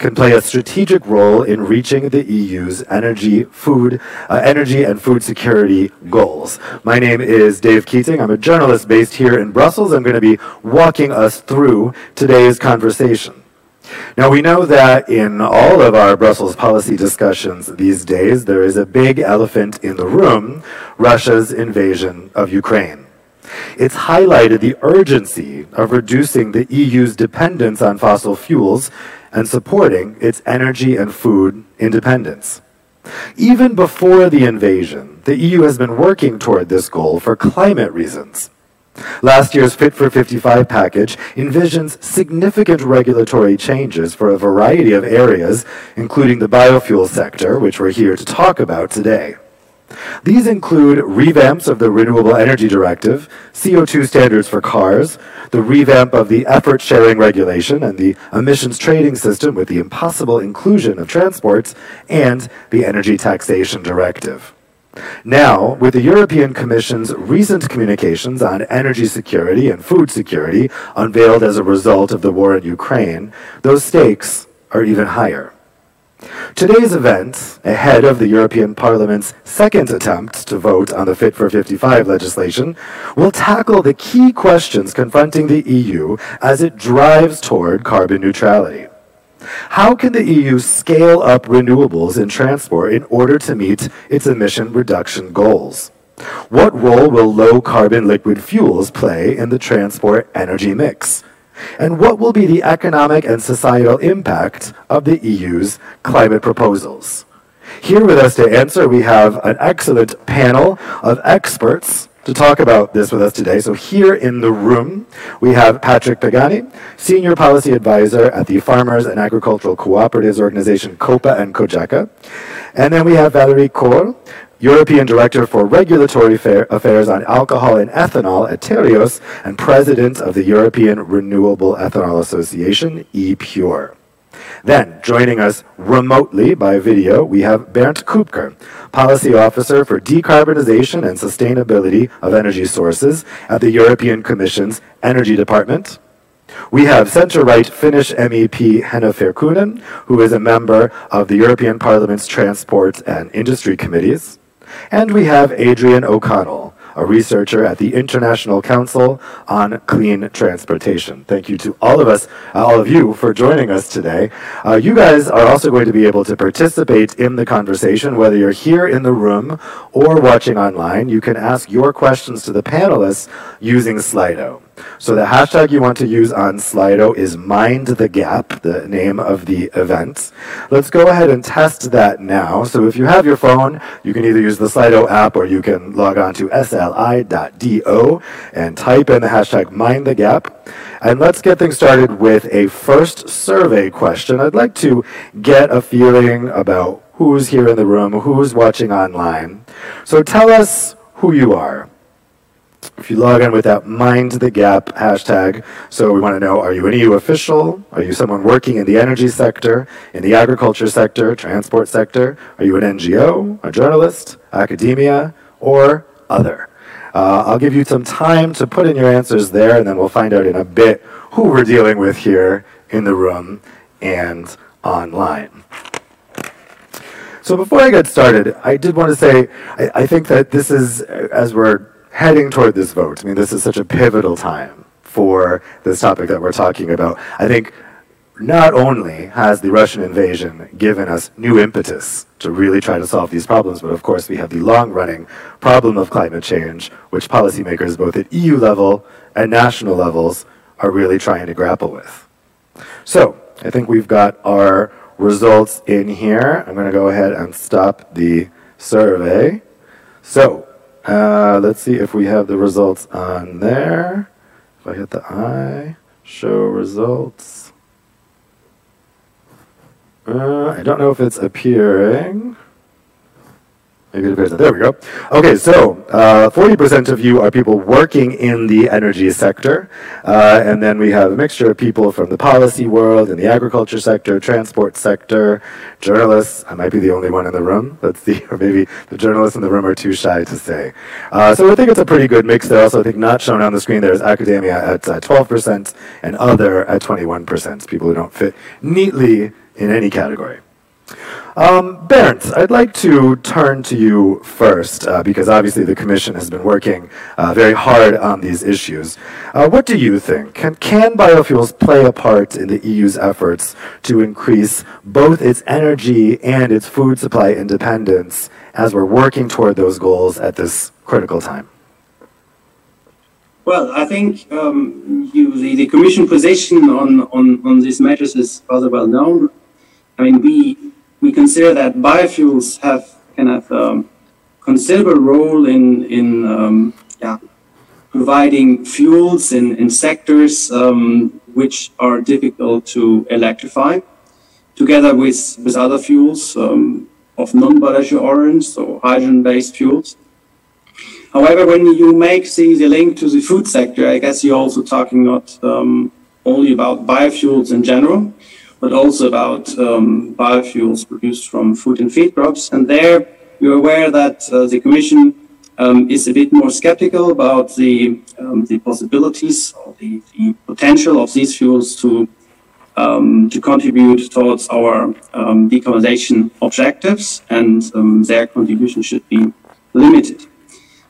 can play a strategic role in reaching the EU's energy, food, uh, energy and food security goals. My name is Dave Keating. I'm a journalist based here in Brussels. I'm going to be walking us through today's conversation. Now, we know that in all of our Brussels policy discussions these days, there is a big elephant in the room Russia's invasion of Ukraine. It's highlighted the urgency of reducing the EU's dependence on fossil fuels and supporting its energy and food independence. Even before the invasion, the EU has been working toward this goal for climate reasons. Last year's Fit for 55 package envisions significant regulatory changes for a variety of areas, including the biofuel sector, which we're here to talk about today. These include revamps of the Renewable Energy Directive, CO2 standards for cars, the revamp of the effort sharing regulation and the emissions trading system with the impossible inclusion of transports, and the Energy Taxation Directive. Now, with the European Commission's recent communications on energy security and food security unveiled as a result of the war in Ukraine, those stakes are even higher. Today's event, ahead of the European Parliament's second attempt to vote on the Fit for 55 legislation, will tackle the key questions confronting the EU as it drives toward carbon neutrality. How can the EU scale up renewables in transport in order to meet its emission reduction goals? What role will low carbon liquid fuels play in the transport energy mix? And what will be the economic and societal impact of the EU's climate proposals? Here with us to answer, we have an excellent panel of experts to talk about this with us today. So here in the room, we have Patrick Pagani, Senior Policy Advisor at the Farmers and Agricultural Cooperatives Organization, COPA and COGECA. And then we have Valerie Corre, European Director for Regulatory Affairs on Alcohol and Ethanol at Tereos, and President of the European Renewable Ethanol Association, ePure. Then, joining us remotely by video, we have Bernd Kuepker, Policy Officer for Decarbonization and Sustainability of Energy Sources at the European Commission's Energy Department. We have center-right Finnish MEP Henna Virkkunen, who is a member of the European Parliament's Transport and Industry Committees. And we have Adrian O'Connell, a researcher at the International Council on Clean Transportation. Thank you to all of us, uh, all of you, for joining us today. Uh, you guys are also going to be able to participate in the conversation, whether you're here in the room or watching online. You can ask your questions to the panelists using Slido. So the hashtag you want to use on Slido is Mind the Gap, the name of the event. Let's go ahead and test that now. So if you have your phone, you can either use the Slido app or you can log on to sli.do and type in the hashtag Mind the Gap. And let's get things started with a first survey question. I'd like to get a feeling about who's here in the room, who's watching online. So tell us who you are if you log in with that mind the gap hashtag, so we want to know, are you an EU official? Are you someone working in the energy sector, in the agriculture sector, transport sector? Are you an NGO, a journalist, academia, or other? Uh, I'll give you some time to put in your answers there, and then we'll find out in a bit who we're dealing with here in the room and online. So before I get started, I did want to say I, I think that this is, as we're heading toward this vote. I mean, this is such a pivotal time for this topic that we're talking about. I think not only has the Russian invasion given us new impetus to really try to solve these problems, but of course we have the long running problem of climate change, which policymakers both at EU level and national levels are really trying to grapple with. So, I think we've got our results in here. I'm going to go ahead and stop the survey. So, uh, let's see if we have the results on there. If I hit the I, show results. Uh, I don't know if it's appearing. Maybe it appears. There we go. Okay, so uh, 40% of you are people working in the energy sector. Uh, and then we have a mixture of people from the policy world, in the agriculture sector, transport sector, journalists. I might be the only one in the room. Let's see. Or maybe the journalists in the room are too shy to say. Uh, so I think it's a pretty good mix there. Also, I think not shown on the screen there is academia at 12% uh, and other at 21%. People who don't fit neatly in any category. Um, Bernd, I'd like to turn to you first, uh, because obviously the Commission has been working uh, very hard on these issues. Uh, what do you think? Can, can biofuels play a part in the EU's efforts to increase both its energy and its food supply independence as we're working toward those goals at this critical time? Well, I think um, you, the, the, Commission position on, on, on these matters is rather well known. I mean, we we consider that biofuels have can have um, considerable role in in um, yeah, providing fuels in, in sectors um, which are difficult to electrify, together with with other fuels um, of non-biological origin, so hydrogen-based fuels. However, when you make the, the link to the food sector, I guess you're also talking not um, only about biofuels in general, but also about um, biofuels produced from food and feed crops. And there, we're aware that uh, the Commission um, is a bit more skeptical about the, um, the possibilities or the, the, potential of these fuels to, um, to contribute towards our um, decarbonization objectives, and um, their contribution should be limited.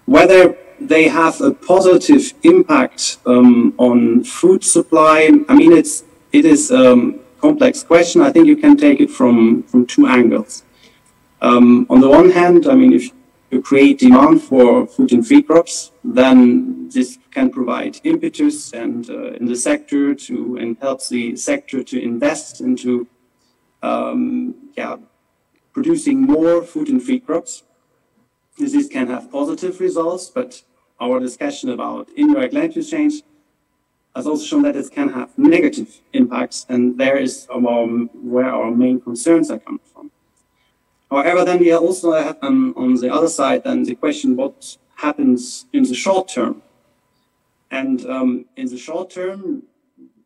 Whether they have a positive impact on food supply, I mean, it's, it is um, complex question. I think you can take it from, from two angles. Um, on the one hand, I mean, if you create demand for food and feed crops, then this can provide impetus and uh, in the sector to and helps the sector to invest into um, yeah, producing more food and feed crops. This can have positive results, but our discussion about indirect land use change has also shown that it can have negative impacts, and there is our, where our main concerns are coming from. However, then we also have um, on the other side then the question what happens in the short term. And um, in the short term,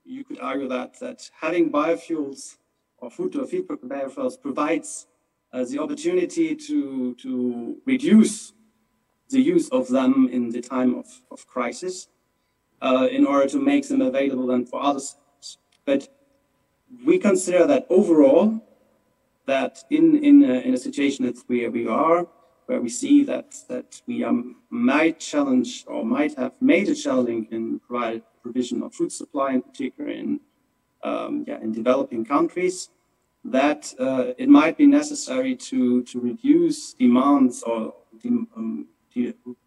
you could argue that, that having biofuels or food to feed biofuels provides uh, the opportunity to, to reduce the use of them in the time of, of crisis uh, in order to make them available then for others. But we consider that overall, that in, in, a, in a situation that we, we are, where we see that, that we um, might challenge or might have made a challenge in provide provision of food supply, in particular in, um, yeah, in developing countries, that uh, it might be necessary to, to reduce demands or um,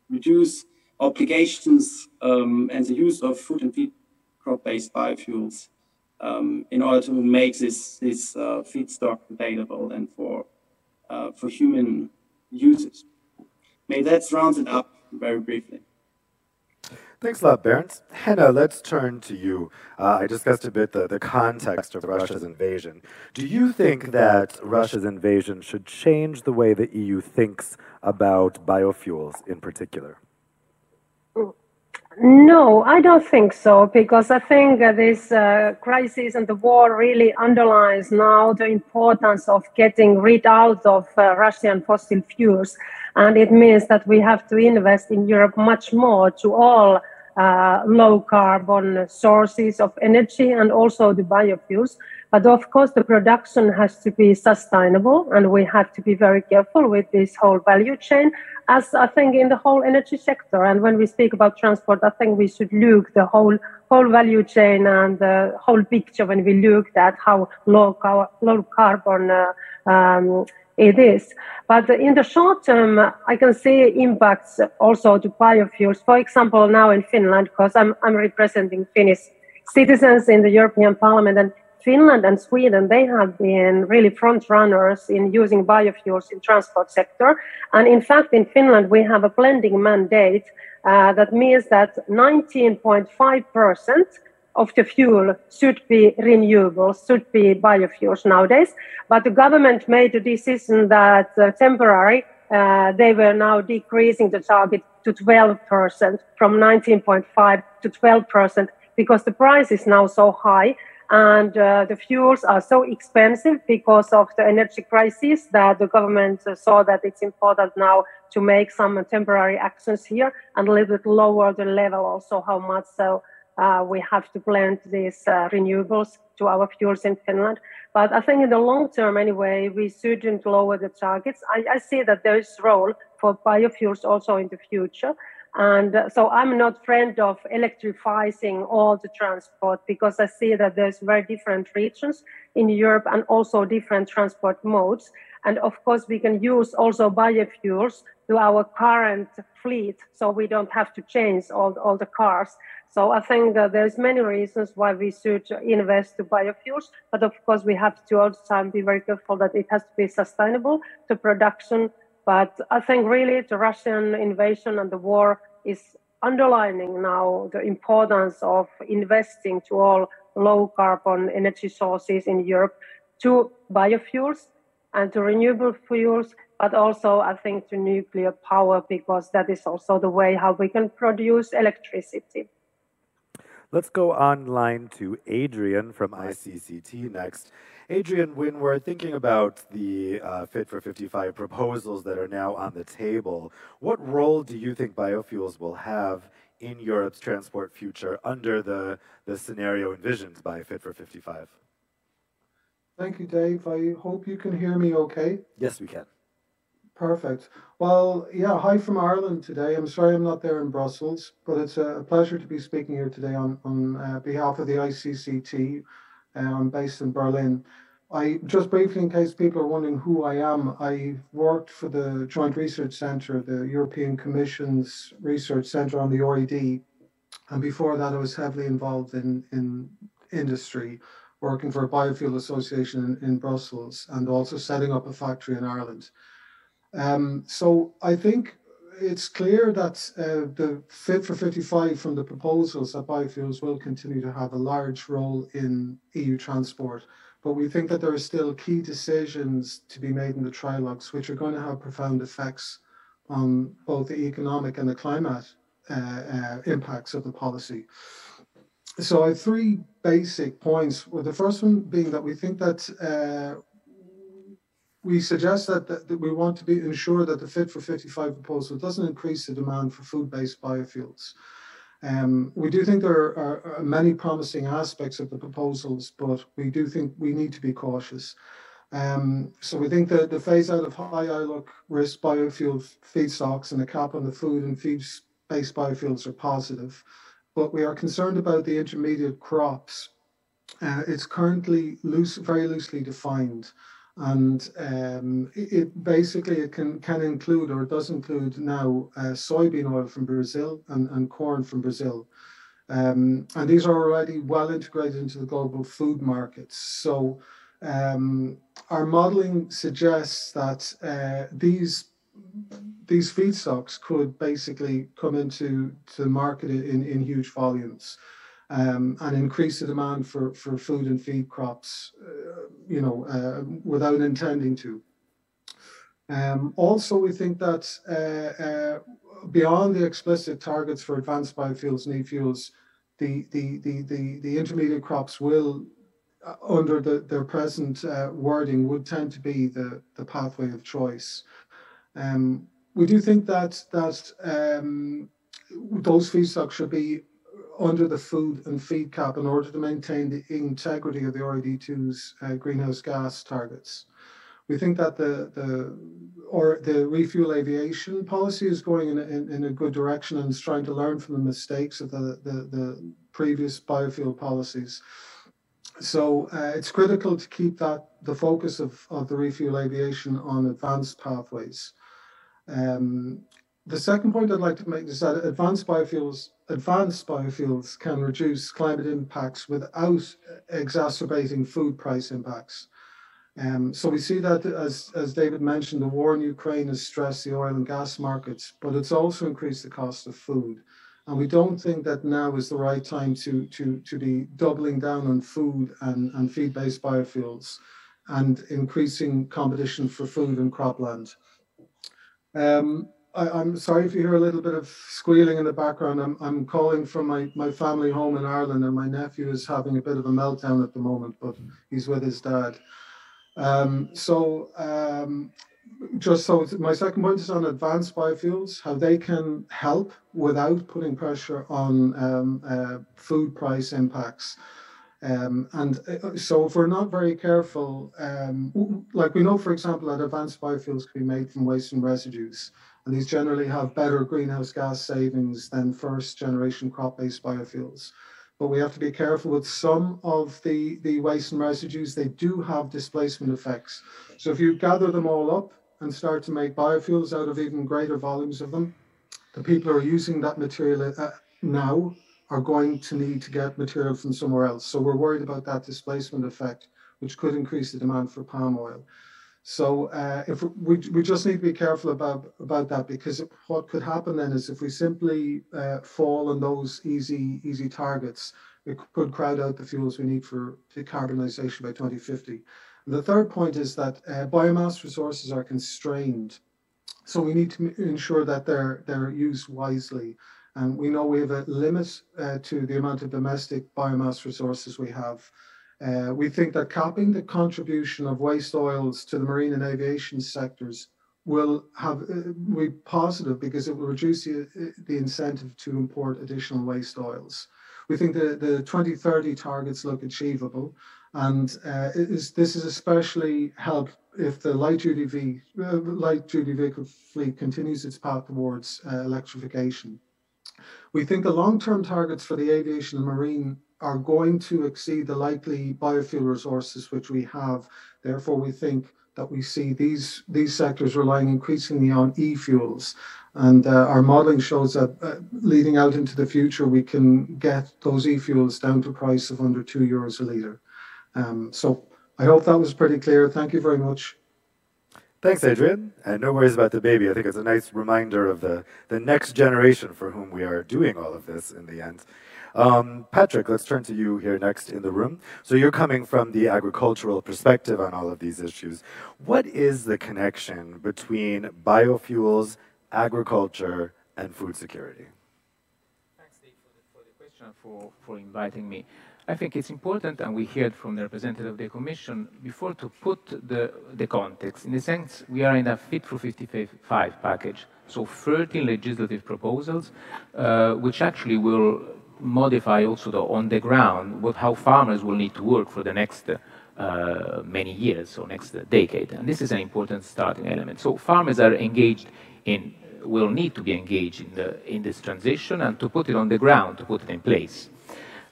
reduce obligations um, and the use of food and feed crop-based biofuels um, in order to make this, this uh, feedstock available and for, uh, for human uses. May that round it up very briefly. Thanks a lot, Bernd. Henna, let's turn to you. Uh, I discussed a bit the, the context of Russia's invasion. Do you think that Russia's invasion should change the way the EU thinks about biofuels in particular? No, I don't think so, because I think this uh, crisis and the war really underlines now the importance of getting rid out of uh, Russian fossil fuels. And it means that we have to invest in Europe much more to all uh, low carbon sources of energy and also the biofuels. But of course, the production has to be sustainable, and we have to be very careful with this whole value chain as I think in the whole energy sector. And when we speak about transport, I think we should look the whole whole value chain and the whole picture when we look at how low, low carbon uh, um, it is. But in the short term, I can see impacts also to biofuels. For example, now in Finland, because I'm, I'm representing Finnish citizens in the European Parliament, and Finland and Sweden, they have been really front runners in using biofuels in transport sector. And in fact, in Finland, we have a blending mandate uh, that means that 19.5% of the fuel should be renewable, should be biofuels nowadays. But the government made a decision that uh, temporary, uh, they were now decreasing the target to 12% from 19.5 to 12% because the price is now so high and uh, the fuels are so expensive because of the energy crisis that the government uh, saw that it's important now to make some temporary actions here and a little bit lower the level also how much so uh, we have to blend these uh, renewables to our fuels in Finland. But I think in the long term, anyway, we shouldn't lower the targets. I, I see that there is role for biofuels also in the future. And so I'm not friend of electrifying all the transport because I see that there's very different regions in Europe and also different transport modes. And of course, we can use also biofuels to our current fleet, so we don't have to change all, all the cars. So I think that there's many reasons why we should invest to biofuels, but of course we have to all the time be very careful that it has to be sustainable to production. But I think really the Russian invasion and the war is underlining now the importance of investing to all low carbon energy sources in Europe to biofuels and to renewable fuels, but also I think to nuclear power because that is also the way how we can produce electricity. Let's go online to Adrian from ICCT next. Adrian, when we're thinking about the uh, Fit for 55 proposals that are now on the table, what role do you think biofuels will have in Europe's transport future under the, the scenario envisioned by Fit for 55? Thank you, Dave. I hope you can hear me okay. Yes, we can. Perfect. Well, yeah, hi from Ireland today. I'm sorry I'm not there in Brussels, but it's a pleasure to be speaking here today on, on uh, behalf of the ICCT. Uh, I'm based in Berlin. I just briefly, in case people are wondering who I am, I worked for the Joint Research Centre, the European Commission's Research Centre on the RED. And before that, I was heavily involved in, in industry, working for a biofuel association in, in Brussels and also setting up a factory in Ireland. Um, so I think it's clear that uh, the Fit for 55 from the proposals that biofuels will continue to have a large role in EU transport. But we think that there are still key decisions to be made in the trilogues, which are going to have profound effects on both the economic and the climate uh, uh, impacts of the policy. So I have three basic points. Well, the first one being that we think that uh, we suggest that, that, that, we want to be ensure that the Fit for 55 proposal doesn't increase the demand for food-based biofuels. Um, we do think there are, are, many promising aspects of the proposals, but we do think we need to be cautious. Um, so we think that the phase out of high ILUC risk biofuel feedstocks and a cap on the food and feed-based biofuels are positive, but we are concerned about the intermediate crops. Uh, it's currently loose, very loosely defined and um, it, basically it can can include or it does include now uh, soybean oil from Brazil and, and corn from Brazil. Um, and these are already well integrated into the global food markets. So um, our modeling suggests that uh, these these feedstocks could basically come into to the market in, in huge volumes um, and increase the demand for, for food and feed crops, uh, you know, uh, without intending to. Um, also, we think that uh, uh, beyond the explicit targets for advanced biofuels and e-fuels, the, the, the, the, the intermediate crops will, uh, under the, their present uh, wording, would tend to be the, the pathway of choice. Um, we do think that that um, those feedstocks should be under the food and feed cap in order to maintain the integrity of the RED2's uh, greenhouse gas targets. We think that the the or the refuel aviation policy is going in in, in a good direction and is trying to learn from the mistakes of the, the, the previous biofuel policies. So uh, it's critical to keep that the focus of, of the refuel aviation on advanced pathways. Um, the second point I'd like to make is that advanced biofuels, advanced biofuels can reduce climate impacts without exacerbating food price impacts. Um, so we see that, as, as David mentioned, the war in Ukraine has stressed the oil and gas markets, but it's also increased the cost of food. And we don't think that now is the right time to, to, to be doubling down on food and, and feed-based biofuels and increasing competition for food and cropland. Um, I, am sorry if you hear a little bit of squealing in the background. I'm, I'm calling from my, my family home in Ireland, and my nephew is having a bit of a meltdown at the moment, but he's with his dad. Um, so, um, just so my second point is on advanced biofuels, how they can help without putting pressure on um, uh, food price impacts. Um, and uh, so if we're not very careful, um, like we know, for example, that advanced biofuels can be made from waste and residues, and these generally have better greenhouse gas savings than first generation crop-based biofuels. But we have to be careful with some of the, the waste and residues. They do have displacement effects. So if you gather them all up and start to make biofuels out of even greater volumes of them, the people who are using that material uh, now are going to need to get material from somewhere else. So we're worried about that displacement effect, which could increase the demand for palm oil. So uh, if we, we just need to be careful about about that because what could happen then is if we simply uh, fall on those easy easy targets, it could crowd out the fuels we need for decarbonisation by 2050. And the third point is that uh, biomass resources are constrained, so we need to ensure that they're they're used wisely. And we know we have a limit uh, to the amount of domestic biomass resources we have. Uh, we think that capping the contribution of waste oils to the marine and aviation sectors will have uh, be positive because it will reduce the, the incentive to import additional waste oils. We think that the 2030 targets look achievable, and uh, is, this is especially helped if the light duty v, uh, light duty vehicle fleet continues its path towards uh, electrification. We think the long-term targets for the aviation and marine are going to exceed the likely biofuel resources which we have. Therefore, we think that we see these these sectors relying increasingly on e-fuels, and uh, our modelling shows that uh, leading out into the future, we can get those e-fuels down to a price of under two euros a litre. Um, so I hope that was pretty clear. Thank you very much. Thanks, Adrian. And no worries about the baby. I think it's a nice reminder of the, the next generation for whom we are doing all of this in the end. Um, Patrick, let's turn to you here next in the room. So you're coming from the agricultural perspective on all of these issues. What is the connection between biofuels, agriculture, and food security? Thanks, Dave, for the, for the question, for, for inviting me. I think it's important, and we heard from the representative of the Commission before, to put the, the context. In the sense, we are in a Fit for 55 package, so 13 legislative proposals, uh, which actually will modify also the on the ground what how farmers will need to work for the next uh, many years or next decade. And this is an important starting element. So farmers are engaged in will need to be engaged in the in this transition and to put it on the ground, to put it in place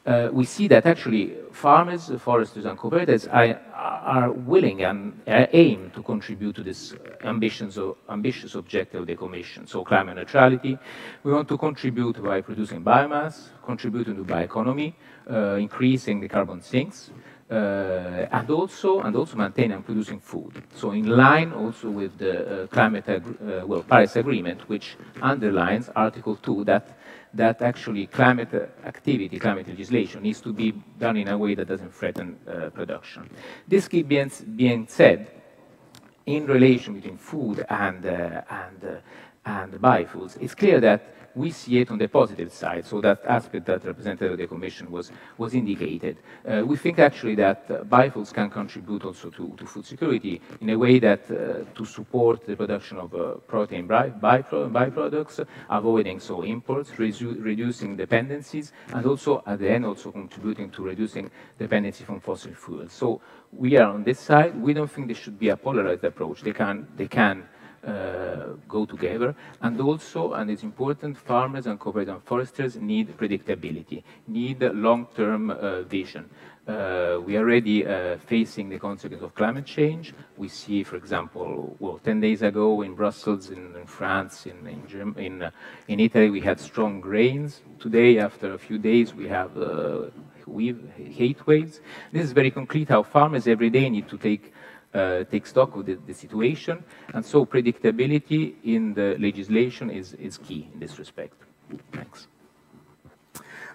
uh, we see that actually farmers, foresters, and cooperatives are, are willing and aim to contribute to this ambitious, ambitious objective of the Commission. So climate neutrality, we want to contribute by producing biomass, contributing to bioeconomy, uh, increasing the carbon sinks, uh, and also and also maintaining and producing food. So in line also with the uh, climate, uh, well, Paris Agreement, which underlines Article 2 that that actually climate activity, climate legislation needs to be done in a way that doesn't threaten uh, production. This being, being said, in relation between food and, uh, and, uh, and biofuels, it's clear that we see it on the positive side, so that aspect that representative of the Commission was, was indicated. Uh, we think actually that uh, can contribute also to, to food security in a way that uh, to support the production of uh, protein by, byproducts, avoiding so imports, redu reducing dependencies, and also at the end also contributing to reducing dependency from fossil fuels. So we are on this side. We don't think there should be a polarized approach. They can, they can go together. And also, and it's important, farmers and cooperatives and foresters need predictability, need long-term uh, vision. Uh, we are already uh, facing the consequence of climate change. We see, for example, well, 10 days ago in Brussels, in, in France, in, in, in, uh, in, Italy, we had strong rains. Today, after a few days, we have uh, heat waves. This is very concrete how farmers every day need to take uh, take stock of the, the, situation. And so predictability in the legislation is, is key in this respect. Thanks.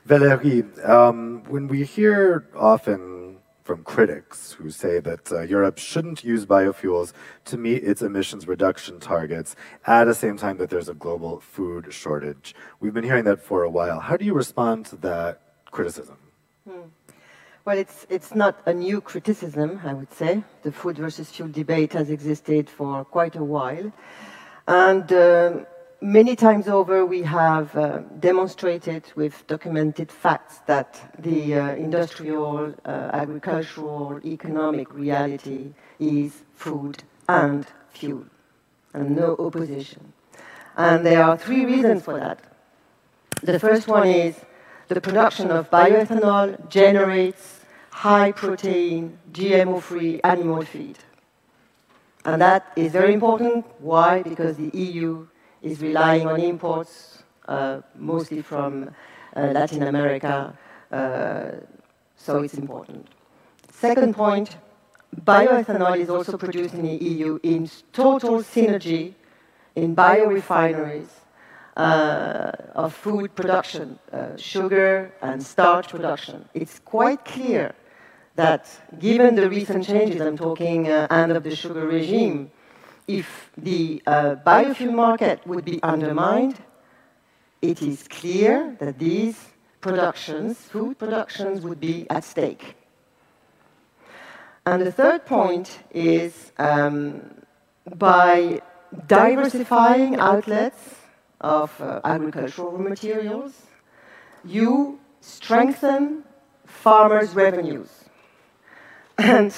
Valérie, um, when we hear often from critics who say that uh, Europe shouldn't use biofuels to meet its emissions reduction targets at the same time that there's a global food shortage. We've been hearing that for a while. How do you respond to that criticism? Hmm. Well, it's, it's not a new criticism, I would say. The food versus fuel debate has existed for quite a while. And um, many times over, we have uh, demonstrated with documented facts that the uh, industrial, uh, agricultural, economic reality is food and fuel, and no opposition. And there are three reasons for that. The first one is the production of bioethanol generates high protein, GMO free animal feed. And that is very important. Why? Because the EU is relying on imports, uh, mostly from uh, Latin America, uh, so it's important. Second point, bioethanol is also produced in the EU in total synergy in biorefineries uh, of food production, uh, sugar and starch production. It's quite clear that given the recent changes, I'm talking uh, end of the sugar regime, if the uh, biofuel market would be undermined, it is clear that these productions, food productions, would be at stake. And the third point is um, by diversifying outlets of uh, agricultural materials, you strengthen farmers' revenues. And,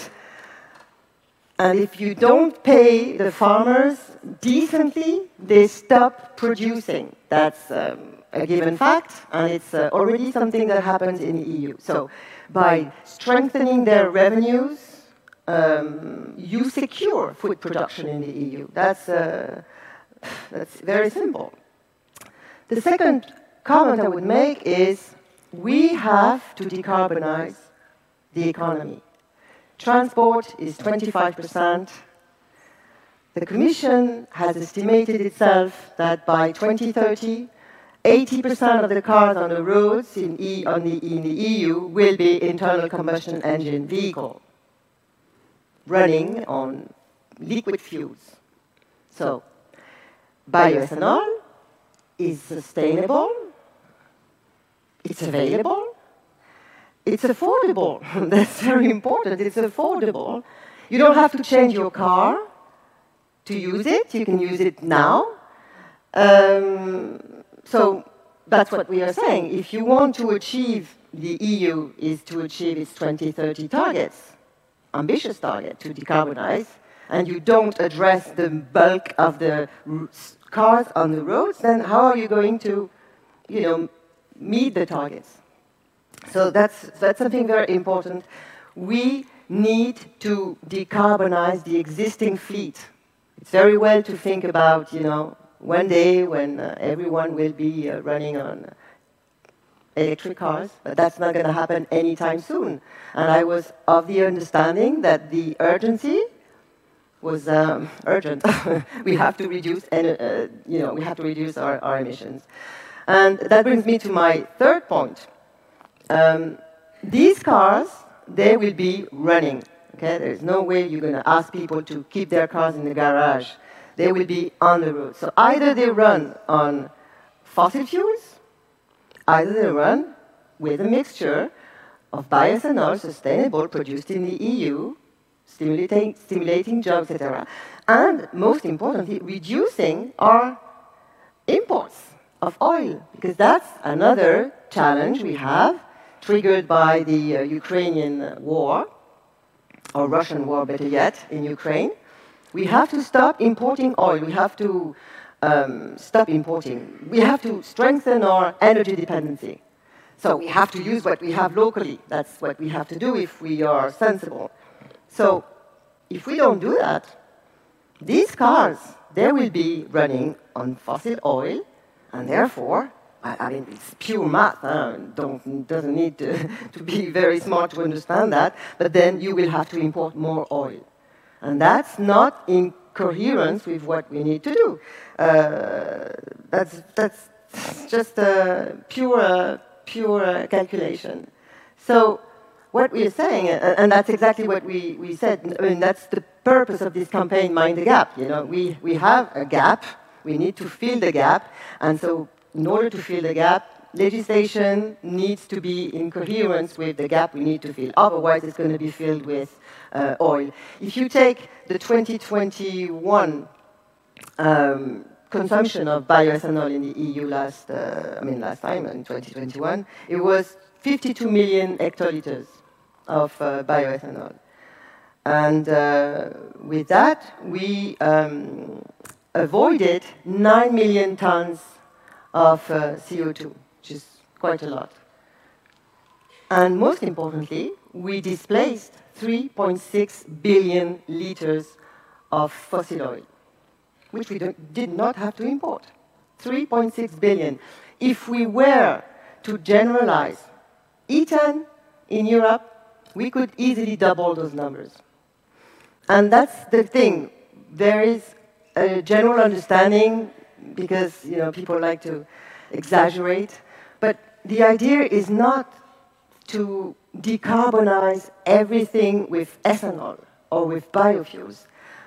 and if you don't pay the farmers decently, they stop producing. That's um, a given fact, and it's uh, already something that happens in the EU. So by strengthening their revenues, um, you secure food production in the EU. That's, uh, that's very simple. The second comment I would make is we have to decarbonize the economy. Transport is 25%. The Commission has estimated itself that by 2030, 80% of the cars on the roads in, e, the, in the EU will be internal combustion engine vehicle running on liquid fuels. So, bioethanol is sustainable, it's available, it's affordable. That's very important. It's affordable. You don't have to change your car to use it. You can use it now. Um, so that's what we are saying. If you want to achieve, the EU is to achieve its 2030 targets, ambitious target to decarbonize, and you don't address the bulk of the cars on the roads, then how are you going to, you know, meet the targets? So that's, that's something very important. We need to decarbonize the existing fleet. It's very well to think about, you know, one day when uh, everyone will be uh, running on electric cars, but that's not going to happen anytime soon. And I was of the understanding that the urgency was um, urgent. we have to reduce, and uh, you know, we have to reduce our, our emissions. And that brings me to my third point. Um, these cars, they will be running. Okay, there's no way you're going to ask people to keep their cars in the garage. They will be on the road. So either they run on fossil fuels, either they run with a mixture of bioethanol, sustainable, produced in the EU, stimulating, stimulating jobs, etc. And most importantly, reducing our imports of oil, because that's another challenge we have triggered by the uh, Ukrainian war, or Russian war, better yet, in Ukraine. We have to stop importing oil. We have to um, stop importing. We have to strengthen our energy dependency. So we have to use what we have locally. That's what we have to do if we are sensible. So if we don't do that, these cars, they will be running on fossil oil, and therefore I, I mean, it's pure math. Huh? Don't, doesn't need to, to be very smart to understand that. But then you will have to import more oil. And that's not in coherence with what we need to do. Uh, that's, that's just a pure, pure calculation. So what we are saying, and that's exactly what we, we said, mean, that's the purpose of this campaign, Mind the Gap. You know, we, we have a gap, we need to fill the gap, and so in order to fill the gap, legislation needs to be in coherence with the gap we need to fill. Otherwise, it's going to be filled with uh, oil. If you take the 2021 um, consumption of bioethanol in the EU last, uh, I mean, last time in 2021, it was 52 million hectoliters of uh, bioethanol. And uh, with that, we um, avoided 9 million tons of uh, CO2, which is quite a lot. And most importantly, we displaced 3.6 billion liters of fossil oil, which we did not have to import. 3.6 billion. If we were to generalize E10 in Europe, we could easily double those numbers. And that's the thing. There is a general understanding, because you know, people like to exaggerate, but the idea is not to decarbonize everything with ethanol or with biofuels.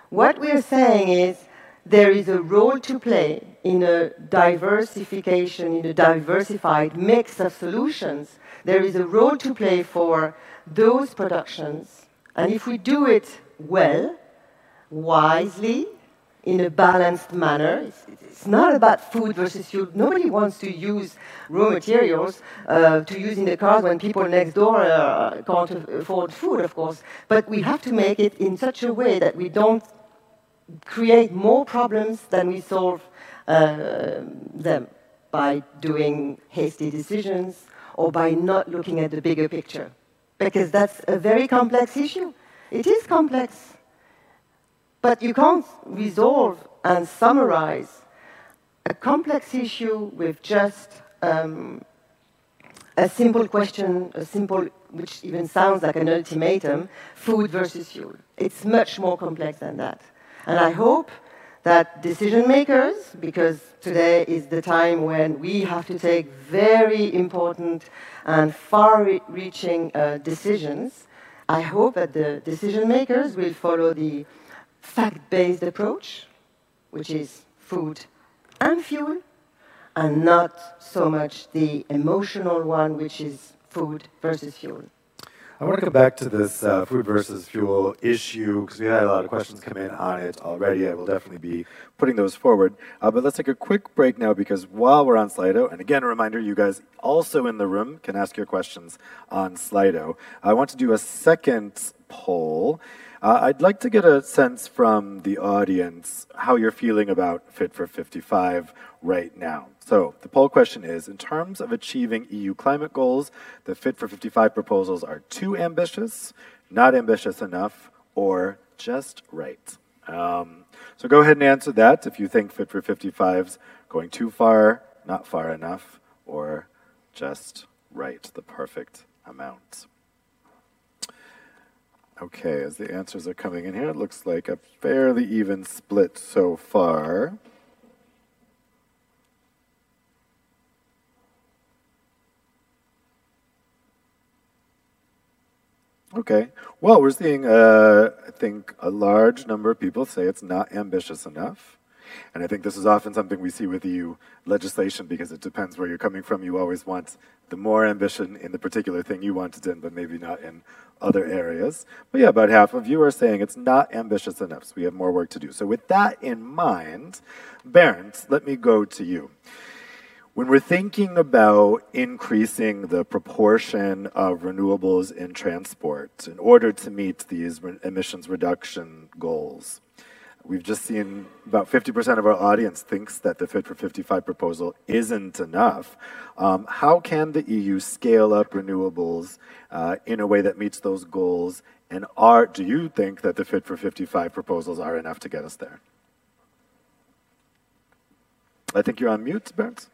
What we're saying is there is a role to play in a diversification, in a diversified mix of solutions. There is a role to play for those productions. And if we do it well, wisely, in a balanced manner. It's, not about food versus fuel. Nobody wants to use raw materials uh, to use in the cars when people next door uh, can't afford food, of course. But we have to make it in such a way that we don't create more problems than we solve uh, them by doing hasty decisions or by not looking at the bigger picture. Because that's a very complex issue. It is complex. But you can't resolve and summarize a complex issue with just um, a simple question, a simple, which even sounds like an ultimatum, food versus fuel. It's much more complex than that. And I hope that decision makers, because today is the time when we have to take very important and far reaching uh, decisions, I hope that the decision makers will follow the fact-based approach, which is food and fuel, and not so much the emotional one, which is food versus fuel. I want to come back to this uh, food versus fuel issue because we had a lot of questions come in on it already. I will definitely be putting those forward. Uh, but let's take a quick break now because while we're on Slido, and again, a reminder you guys also in the room can ask your questions on Slido. I want to do a second poll. Uh, I'd like to get a sense from the audience how you're feeling about Fit for 55 right now. So the poll question is, in terms of achieving EU climate goals, the Fit for 55 proposals are too ambitious, not ambitious enough, or just right. Um, so go ahead and answer that if you think Fit for 55's going too far, not far enough, or just right, the perfect amount. Okay, as the answers are coming in here, it looks like a fairly even split so far. Okay. Well, we're seeing, uh, I think, a large number of people say it's not ambitious enough. And I think this is often something we see with EU legislation because it depends where you're coming from. You always want the more ambition in the particular thing you wanted in, but maybe not in other areas. But yeah, about half of you are saying it's not ambitious enough, so we have more work to do. So with that in mind, Bernd, let me go to you. When we're thinking about increasing the proportion of renewables in transport in order to meet these emissions reduction goals, We've just seen about 50% of our audience thinks that the Fit for 55 proposal isn't enough. Um, how can the EU scale up renewables uh, in a way that meets those goals? And are, do you think that the Fit for 55 proposals are enough to get us there? I think you're on mute, Bernd.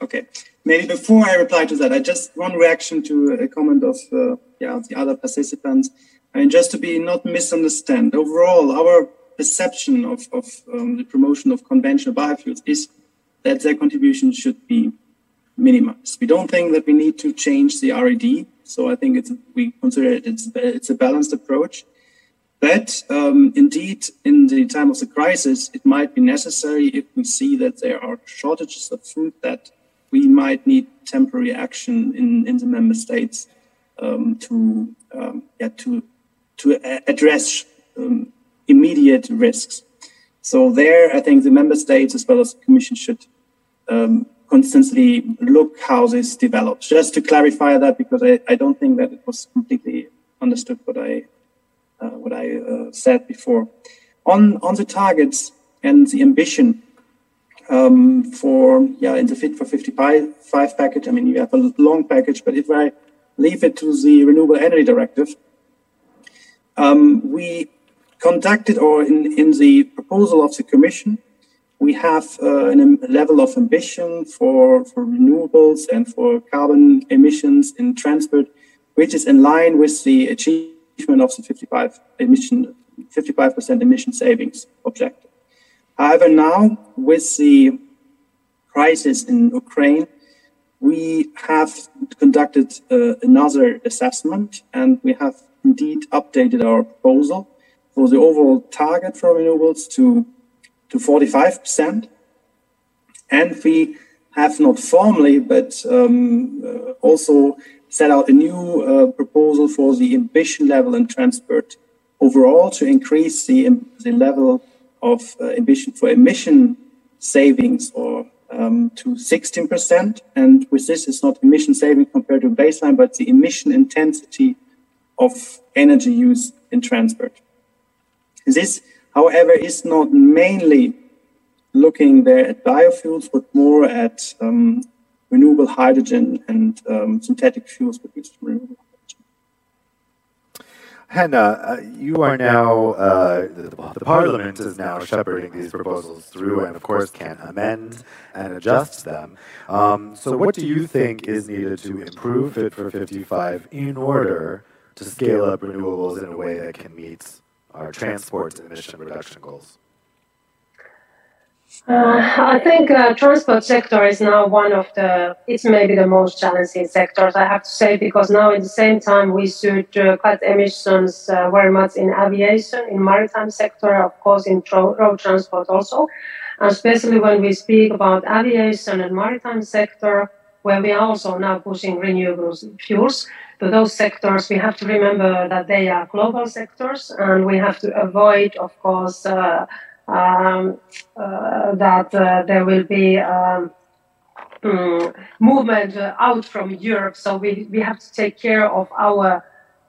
Okay. Maybe before I reply to that, I just one reaction to a comment of uh, yeah the other participants. And just to be not misunderstood, overall, our perception of, of um, the promotion of conventional biofuels is that their contribution should be minimized. We don't think that we need to change the RED. So I think it's, we consider it it's, it's a balanced approach. But um, indeed, in the time of the crisis, it might be necessary if we see that there are shortages of food that we might need temporary action in, in the member states um, to um, yeah, to to address um, immediate risks. So there, I think the member states as well as the Commission should um, constantly look how this develops. Just to clarify that, because I, I don't think that it was completely understood what I uh, what I uh, said before. On on the targets and the ambition um, for yeah in the Fit for 55 package. I mean, you have a long package, but if I leave it to the Renewable Energy Directive, um, we conducted or in, in the proposal of the Commission, we have uh, a level of ambition for, for renewables and for carbon emissions in transport, which is in line with the achievement of the 55 emission 55% emission savings objective. However, now with the crisis in Ukraine, we have conducted uh, another assessment and we have indeed updated our proposal for the overall target for renewables to, to 45%. And we have not formally, but um, uh, also set out a new uh, proposal for the ambition level in transport overall to increase the, the level of uh, ambition for emission savings or um, to 16%. And with this, it's not emission saving compared to baseline, but the emission intensity of energy use in transport. This, however, is not mainly looking there at biofuels, but more at um, renewable hydrogen and um, synthetic fuels produced from renewable Henna, uh, you are now, uh, the, the, Parliament is now shepherding these proposals through and, of course, can amend and adjust them. Um, so, what do you think is needed to improve Fit for 55 in order to scale up renewables in a way that can meet our transport emission reduction goals? Uh, I think uh, transport sector is now one of the, it's maybe the most challenging sectors, I have to say, because now at the same time we should uh, cut emissions uh, very much in aviation, in maritime sector, of course in tro- road transport also. And especially when we speak about aviation and maritime sector, where we are also now pushing renewable fuels those sectors, we have to remember that they are global sectors and we have to avoid, of course, uh, um, uh, that uh, there will be um, mm, movement out from Europe. So we, we have to take care of our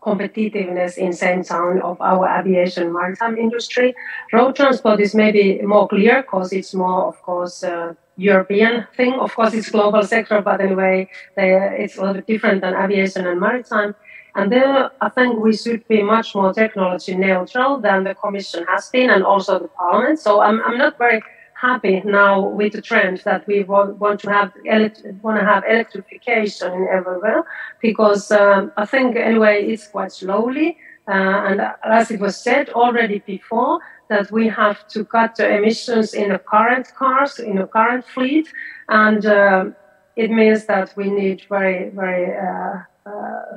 competitiveness in same town of our aviation maritime industry. Road transport is maybe more clear because it's more, of course, uh, European thing. Of course, it's global sector, but anyway, they, it's a little bit different than aviation and maritime. And there, I think we should be much more technology neutral than the Commission has been, and also the Parliament. So I'm, I'm not very happy now with the trend that we want, to have want to have electrification in everywhere, because um, I think anyway it's quite slowly. Uh, and as it was said already before, that we have to cut the emissions in the current cars, in the current fleet, and uh, it means that we need very, very uh,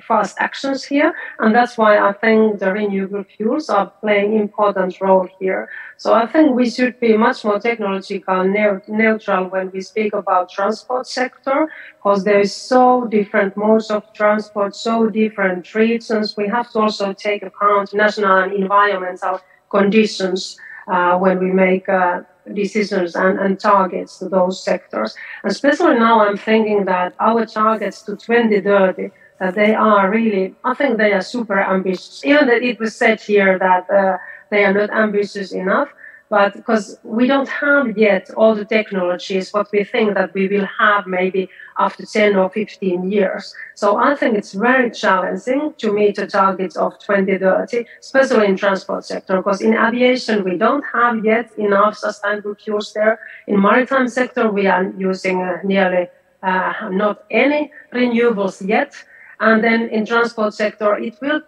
fast actions here, and that's why I think the renewable fuels are playing important role here. So I think we should be much more technological neutral when we speak about transport sector, because there is so different modes of transport, so different regions. We have to also take account national and environmental conditions uh, when we make. Uh, decisions and, and targets to those sectors. Especially now, I'm thinking that our targets to 2030 that they are really, I think they are super ambitious. Even that it was said here that uh, they are not ambitious enough, but because we don't have yet all the technologies what we think that we will have maybe after 10 or 15 years. So I think it's very challenging to meet the targets of 2030, especially in transport sector, because in aviation we don't have yet enough sustainable fuels there. In maritime sector we are using uh, nearly uh, not any renewables yet. And then in transport sector, it will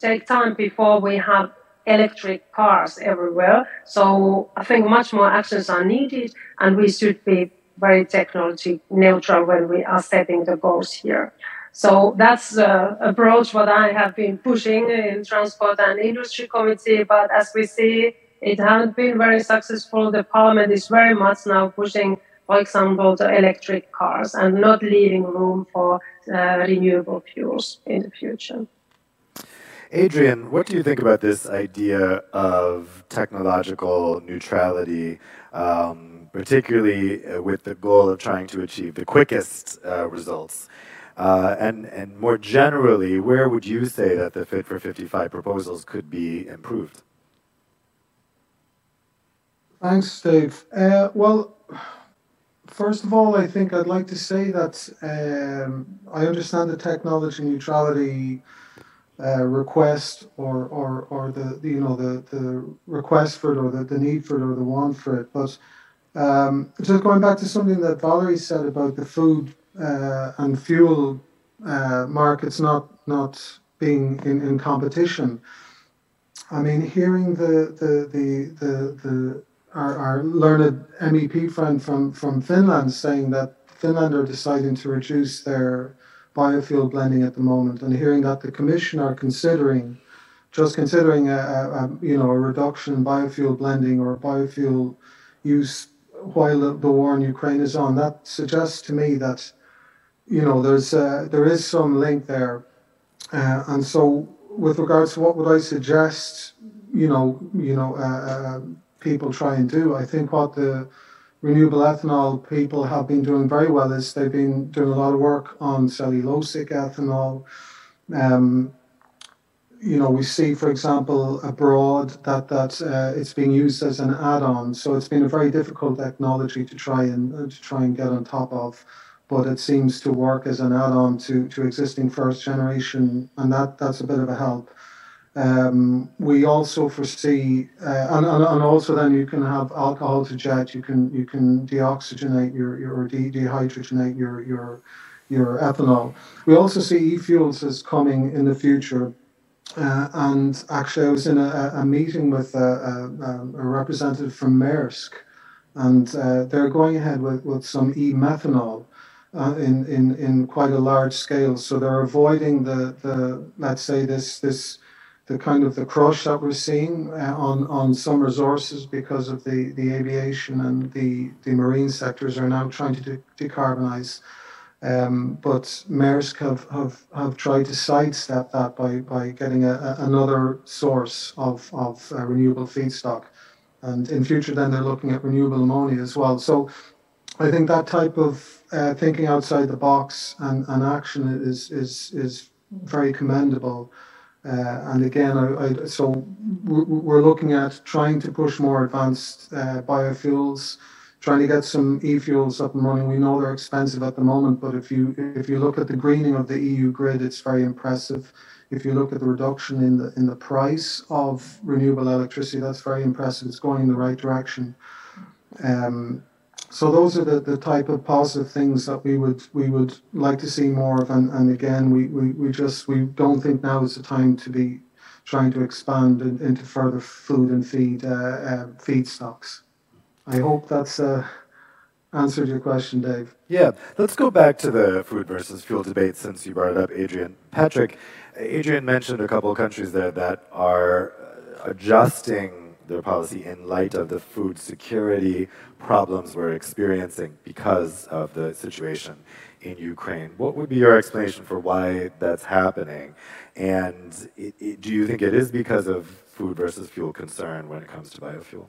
take time before we have electric cars everywhere. So I think much more actions are needed, and we should be very technology neutral when we are setting the goals here. So that's uh, the approach what I have been pushing in transport and industry committee. But as we see, it hasn't been very successful. The parliament is very much now pushing for example, the electric cars and not leaving room for uh, renewable fuels in the future. Adrian, what do you think about this idea of technological neutrality, um, particularly uh, with the goal of trying to achieve the quickest uh, results? Uh, and, and more generally, where would you say that the Fit for 55 proposals could be improved? Thanks, Dave. Uh, well, first of all, I think I'd like to say that um, I understand the technology neutrality uh, request or, or, or the, you know the, the request for it or the, the need for it or the want for it. But um, just going back to something that Valerie said about the food uh, and fuel uh, markets not not being in, in competition. I mean, hearing the the the the, the our, our learned MEP friend from, from Finland saying that Finland are deciding to reduce their biofuel blending at the moment, and hearing that the Commission are considering just considering a, a, you know a reduction in biofuel blending or biofuel use while the, war in Ukraine is on, that suggests to me that you know, there's there is some link there, uh, and so with regards to what would I suggest, you know, you know, uh, uh, people try and do, I think what the renewable ethanol people have been doing very well is they've been doing a lot of work on cellulosic ethanol. Um, you know, we see, for example, abroad that that uh, it's being used as an add-on. So it's been a very difficult technology to try and uh, to try and get on top of but it seems to work as an add-on to, to existing first generation, and that, that's a bit of a help. Um, we also foresee, uh, and, and, and, also then you can have alcohol to jet. You can you can deoxygenate your your or de- dehydrogenate your your your ethanol. We also see e-fuels as coming in the future. Uh, and actually, I was in a, a meeting with a, a, a, representative from Maersk, and uh, they're going ahead with, with some e-methanol uh, in, in, in quite a large scale. So they're avoiding the, the let's say this this the kind of the crush that we're seeing uh, on on some resources because of the, the aviation and the, the marine sectors are now trying to de- decarbonize. Um, but Maersk have, have, have tried to sidestep that by, by getting a, a, another source of, of uh, renewable feedstock. And in future, then they're looking at renewable ammonia as well. So I think that type of uh, thinking outside the box and, and action is is is very commendable. Uh, and again, I, I, so we're looking at trying to push more advanced uh, biofuels, trying to get some e-fuels up and running. We know they're expensive at the moment, but if you if you look at the greening of the EU grid, it's very impressive. If you look at the reduction in the in the price of renewable electricity, that's very impressive. It's going in the right direction. Um, so those are the, the type of positive things that we would we would like to see more of and, and again we, we, we just we don't think now is the time to be trying to expand in, into further food and feed uh, uh. I hope that's uh, answered your question, Dave. Yeah, let's go back to the food versus fuel debate since you brought it up, Adrian. Patrick, Adrian mentioned a couple of countries there that are adjusting their policy in light of the food security problems we're experiencing because of the situation in Ukraine. What would be your explanation for why that's happening? And it, it, do you think it is because of food versus fuel concern when it comes to biofuel?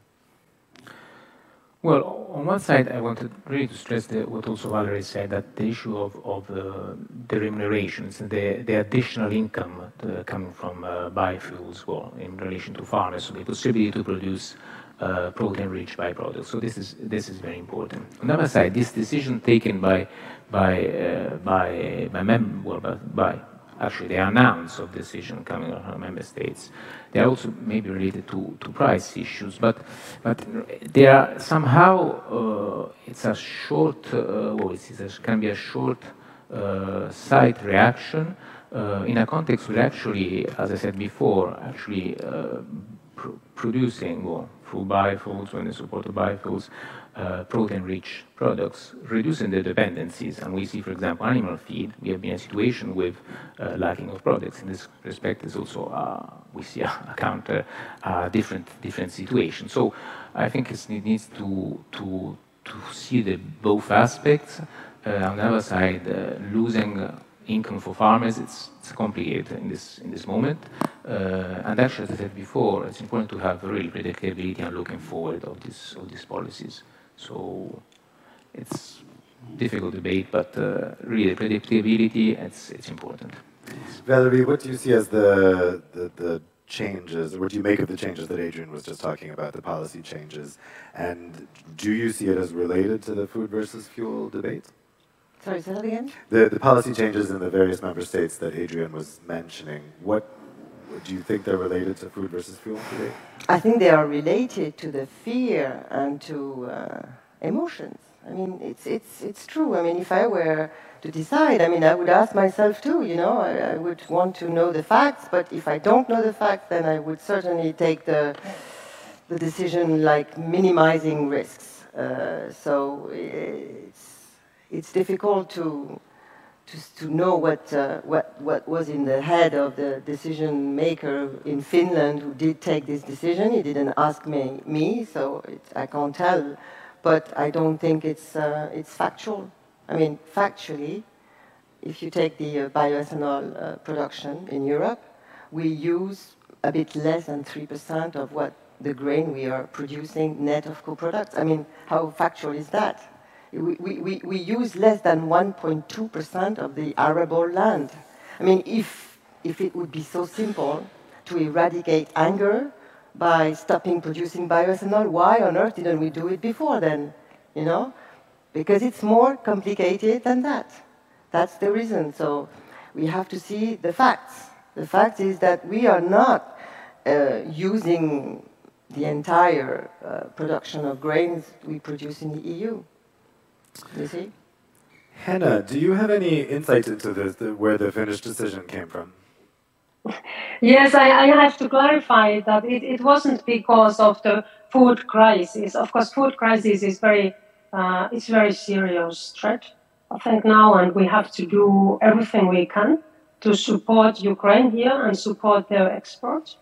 Well, on one side, I wanted really to stress what also Valerie said that the issue of, of uh, the remunerations, the, the additional income uh, coming from uh, biofuels well, in relation to farmers, so the possibility to produce uh, protein-rich byproducts. So this is this is very important. On the other side, this decision taken by by uh, by by, mem- well, by actually the announce of decision coming from member states. They are also maybe related to, to price issues, but but they are somehow uh, it's a short uh, well, it can be a short uh, side reaction uh, in a context where actually, as I said before, actually pr- producing well, through biofuels when they support the biofuels uh, protein-rich products, reducing the dependencies. And we see, for example, animal feed. We have been in a situation with uh, lacking of products. In this respect, is also uh, we see a, a counter uh, different different situation. So I think it needs to to to see the both aspects. Uh, on the other side, uh, losing income for farmers. It's, it's complicated in this in this moment. Uh, and actually, as I said before, it's important to have real predictability and looking forward of this of these policies. So it's difficult debate, but uh, really predictability it's it's important. Valerie, what do you see as the, the the changes, what do you make of the changes that Adrian was just talking about, the policy changes? And do you see it as related to the food versus fuel debate? Sorry, say that again? The, the policy changes in the various member states that Adrian was mentioning, what do you think they're related to food versus fuel today? I think they are related to the fear and to uh, emotions. I mean, it's, it's, it's true. I mean, if I were to decide, I mean, I would ask myself too, you know, I, I would want to know the facts, but if I don't know the facts, then I would certainly take the, the decision like minimizing risks. Uh, so it's, it's difficult to, to, to know what, uh, what, what was in the head of the decision maker in Finland who did take this decision. He didn't ask me, me so it, I can't tell. But I don't think it's, uh, it's factual. I mean, factually, if you take the uh, bioethanol uh, production in Europe, we use a bit less than 3% of what the grain we are producing net of co-products. I mean, how factual is that? We, we, we use less than 1.2% of the arable land. I mean, if, if it would be so simple to eradicate anger by stopping producing bioethanol, why on earth didn't we do it before then? You know? Because it's more complicated than that. That's the reason. So we have to see the facts. The fact is that we are not uh, using the entire uh, production of grains we produce in the EU. You see? Henna, do you have any insight into this, the, where the Finnish decision came from? Yes, I, I have to clarify that it, it wasn't because of the food crisis. Of course, food crisis is very uh, it's very serious threat. I think now, and we have to do everything we can to support Ukraine here and support their exports.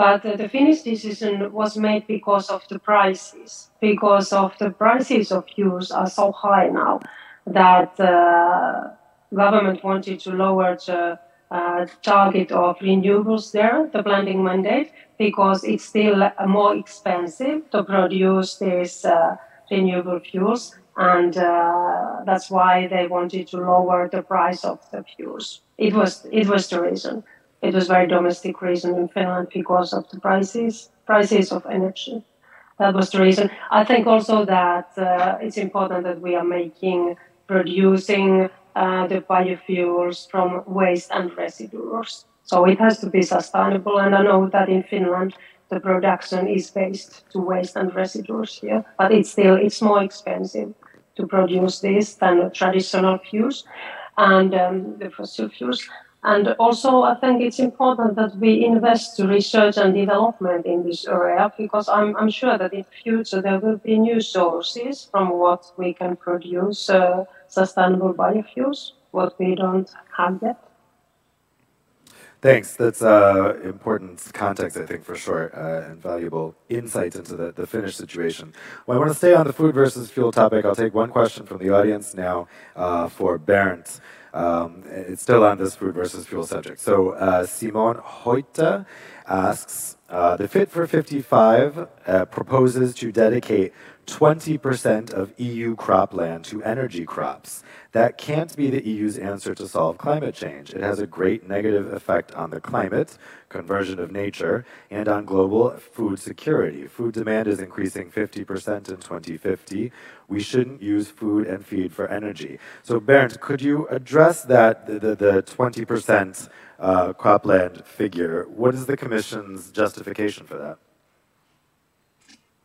But the Finnish decision was made because of the prices, because of the prices of fuels are so high now that uh, government wanted to lower the uh, target of renewables there, the blending mandate, because it's still more expensive to produce these uh, renewable fuels, and uh, that's why they wanted to lower the price of the fuels. It was it was the reason it was very domestic reason in Finland because of the prices prices of energy. That was the reason. I think also that uh, it's important that we are making producing uh, the biofuels from waste and residues. So it has to be sustainable, and I know that in Finland the production is based to waste and residues here, but it's still it's more expensive to produce this than traditional fuels and um, the fossil fuels. And also, I think it's important that we invest to research and development in this area because I'm, I'm sure that in the future there will be new sources from what we can produce uh, sustainable biofuels, what we don't have yet. Thanks. That's uh, important context, I think, for sure, uh, and valuable insights into the, the Finnish situation. Well, I want to stay on the food versus fuel topic. I'll take one question from the audience now uh, for Bernd. Um, it's still on this food versus fuel subject. So uh, Simon Hoyte asks, uh, the Fit for 55 uh, proposes to dedicate 20% of EU cropland to energy crops. That can't be the EU's answer to solve climate change. It has a great negative effect on the climate, conversion of nature, and on global food security. Food demand is increasing 50% in 2050. We shouldn't use food and feed for energy. So, Bernd, could you address that, the, the, the 20% uh, cropland figure? What is the Commission's justification for that?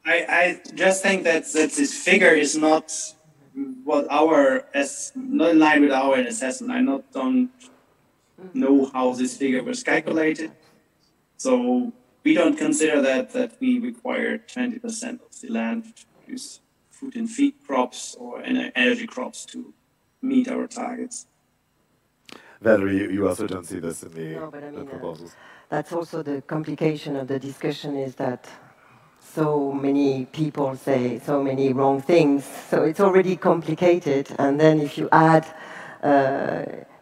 I, I just think that, that this figure is not what our as not in line with our assessment. I not don't know how this figure was calculated, so we don't consider that that we require twenty percent of the land to produce food and feed crops or energy crops to meet our targets. Valerie, you also don't see this in the, no, I mean, the uh, proposals. Uh, that's also the complication of the discussion is that so many people say so many wrong things. So it's already complicated. And then if you add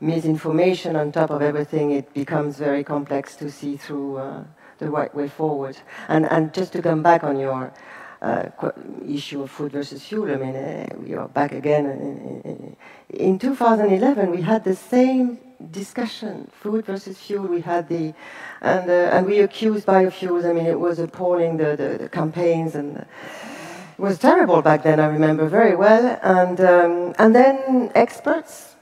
misinformation on top of everything, it becomes very complex to see through uh, the right way forward. And, and just to come back on your uh, issue of food versus fuel, I mean, uh, we are back again. In, in 2011, we had the same discussion, food versus fuel. We had the, and, uh, and we accused biofuels. I mean, it was appalling, the, the, the campaigns and it was terrible back then, I remember very well. And, um, and then experts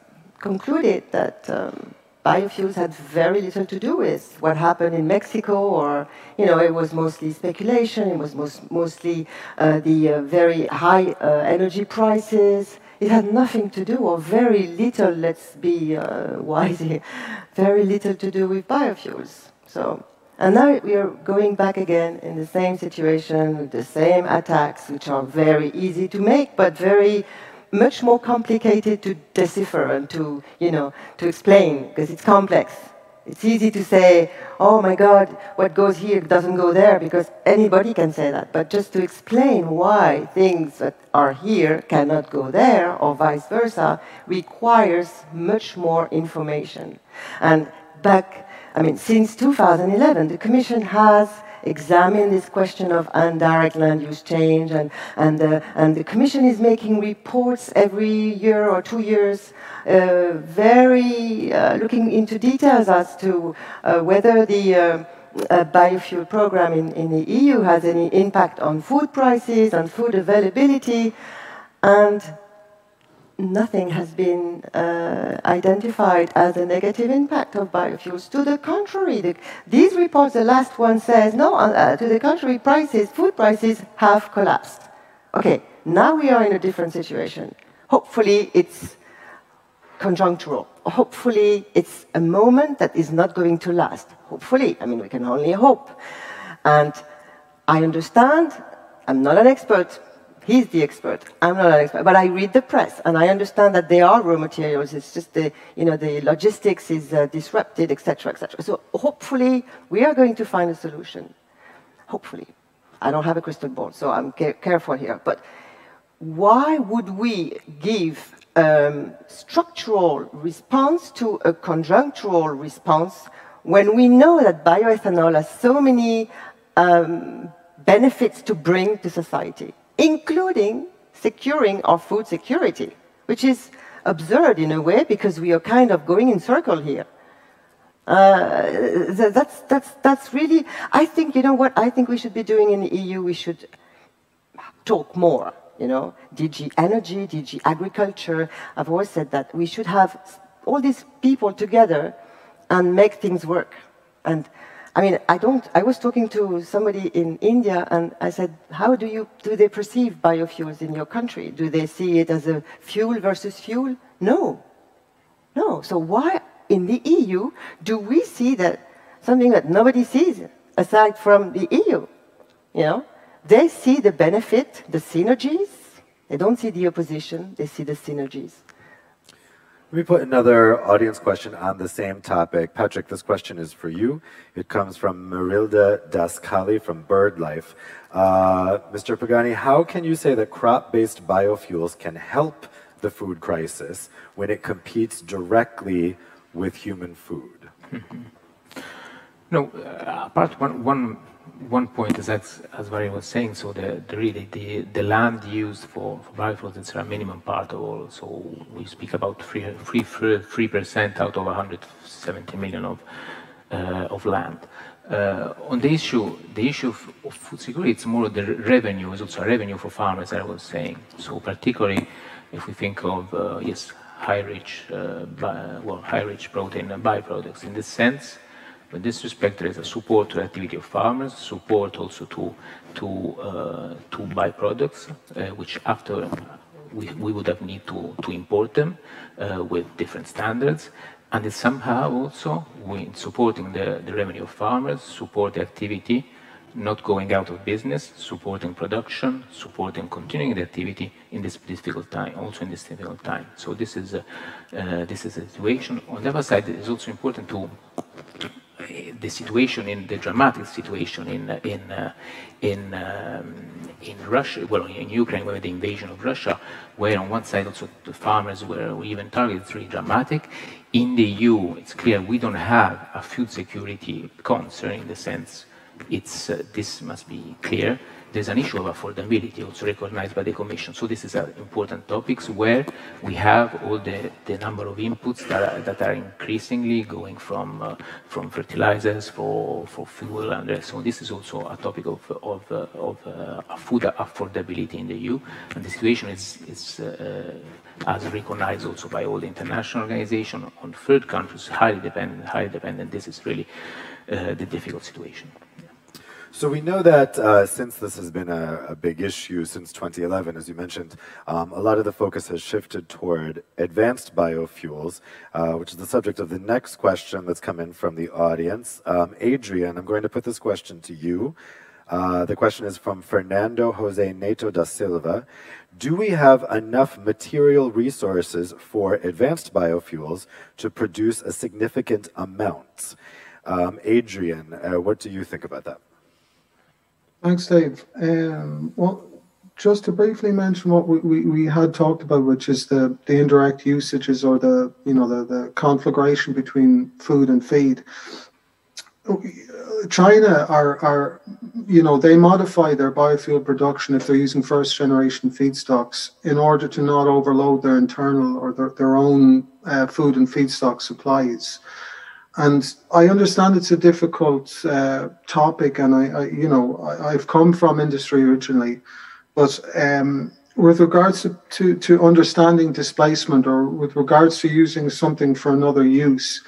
concluded that um, biofuels had very little to do with what happened in Mexico, or you know, it was mostly speculation. It was most, mostly uh, the uh, very high uh, energy prices. It had nothing to do, or very little. Let's be uh, wise here. Very little to do with biofuels. So, and now we are going back again in the same situation with the same attacks, which are very easy to make, but very much more complicated to decipher and to, you know, to explain because it's complex. It's easy to say, oh my God, what goes here doesn't go there because anybody can say that. But just to explain why things that are here cannot go there or vice versa requires much more information. And back, I mean, since 2011, the Commission has examine this question of indirect land use change, and, and, uh, and the Commission is making reports every year or two years, uh, very uh, looking into details as to uh, whether the uh, uh, biofuel program in, in the EU has any impact on food prices and food availability, and nothing has been uh, identified as a negative impact of biofuels. To the contrary, the, these reports, the last one says, no, uh, uh, to the contrary, prices, food prices have collapsed. Okay, now we are in a different situation. Hopefully it's conjunctural. Hopefully it's a moment that is not going to last. Hopefully, I mean, we can only hope. And I understand, I'm not an expert, He's the expert. I'm not an expert, but I read the press and I understand that there are raw materials. It's just the, you know, the logistics is uh, disrupted, etc., etc. So hopefully we are going to find a solution. Hopefully, I don't have a crystal ball, so I'm ca careful here. But why would we give um, structural response to a conjunctural response when we know that bioethanol has so many um, benefits to bring to society? Including securing our food security, which is absurd in a way because we are kind of going in circle here. Uh, that's, that's, that's really, I think, you know what I think we should be doing in the EU? We should talk more, you know, DG Energy, DG Agriculture. I've always said that we should have all these people together and make things work. And I mean, I don't. I was talking to somebody in India, and I said, "How do you do they perceive biofuels in your country? Do they see it as a fuel versus fuel? No, no. So why in the EU do we see that something that nobody sees aside from the EU? You know, they see the benefit, the synergies. They don't see the opposition. They see the synergies. Let me put another audience question on the same topic. Patrick, this question is for you. It comes from Marilda Dhaskali from BirdLife. Uh, Mr. Pagani, how can you say that crop-based biofuels can help the food crisis when it competes directly with human food? no, uh, one, one one point is as Valerie was saying, so the, the really the, the land used for, for is a minimum part of all. So we speak about three percent out of 170 million of uh, of land. Uh, on the issue, the issue of, of, food security, it's more the revenue. It's also a revenue for farmers, as I was saying. So particularly if we think of uh, yes, high rich, uh, well, high rich protein byproducts. In this sense, in this respect, there is a support to the activity of farmers, support also to to uh, to uh, which after we, we would have need to, to import them uh, with different standards, and it's somehow also we supporting the, the revenue of farmers, support the activity, not going out of business, supporting production, supporting continuing the activity in this difficult time, also in this difficult time. So this is a, uh, this is a situation. On the other side, it is also important to the situation, in the dramatic situation in in uh, in um, in Russia, well, in Ukraine, with the invasion of Russia, where on one side also the farmers were even targeted, it's really dramatic. In the EU, it's clear we don't have a food security concern in the sense it's uh, this must be clear there's an issue of affordability also recognized by the Commission. So this is an important topic where we have all the, the number of inputs that are, that are increasingly going from uh, from fertilizers for, for fuel and so on. this is also a topic of, of, uh, of uh, food affordability in the EU and the situation is, is uh, as recognized also by all the international organizations on third countries highly dependent, highly dependent. This is really uh, the difficult situation. So we know that uh, since this has been a, a, big issue since 2011, as you mentioned, um, a lot of the focus has shifted toward advanced biofuels, uh, which is the subject of the next question that's come in from the audience. Um, Adrian, I'm going to put this question to you. Uh, the question is from Fernando Jose Neto da Silva. Do we have enough material resources for advanced biofuels to produce a significant amount? Um, Adrian, uh, what do you think about that? Thanks, Dave. Um, well, just to briefly mention what we, we, we, had talked about, which is the, the indirect usages or the you know the, the conflagration between food and feed. China are are you know they modify their biofuel production if they're using first generation feedstocks in order to not overload their internal or their, their own uh, food and feedstock supplies. And I understand it's a difficult uh, topic, and I, I, you know, I, have come from industry originally, but um, with regards to, to, to understanding displacement or with regards to using something for another use,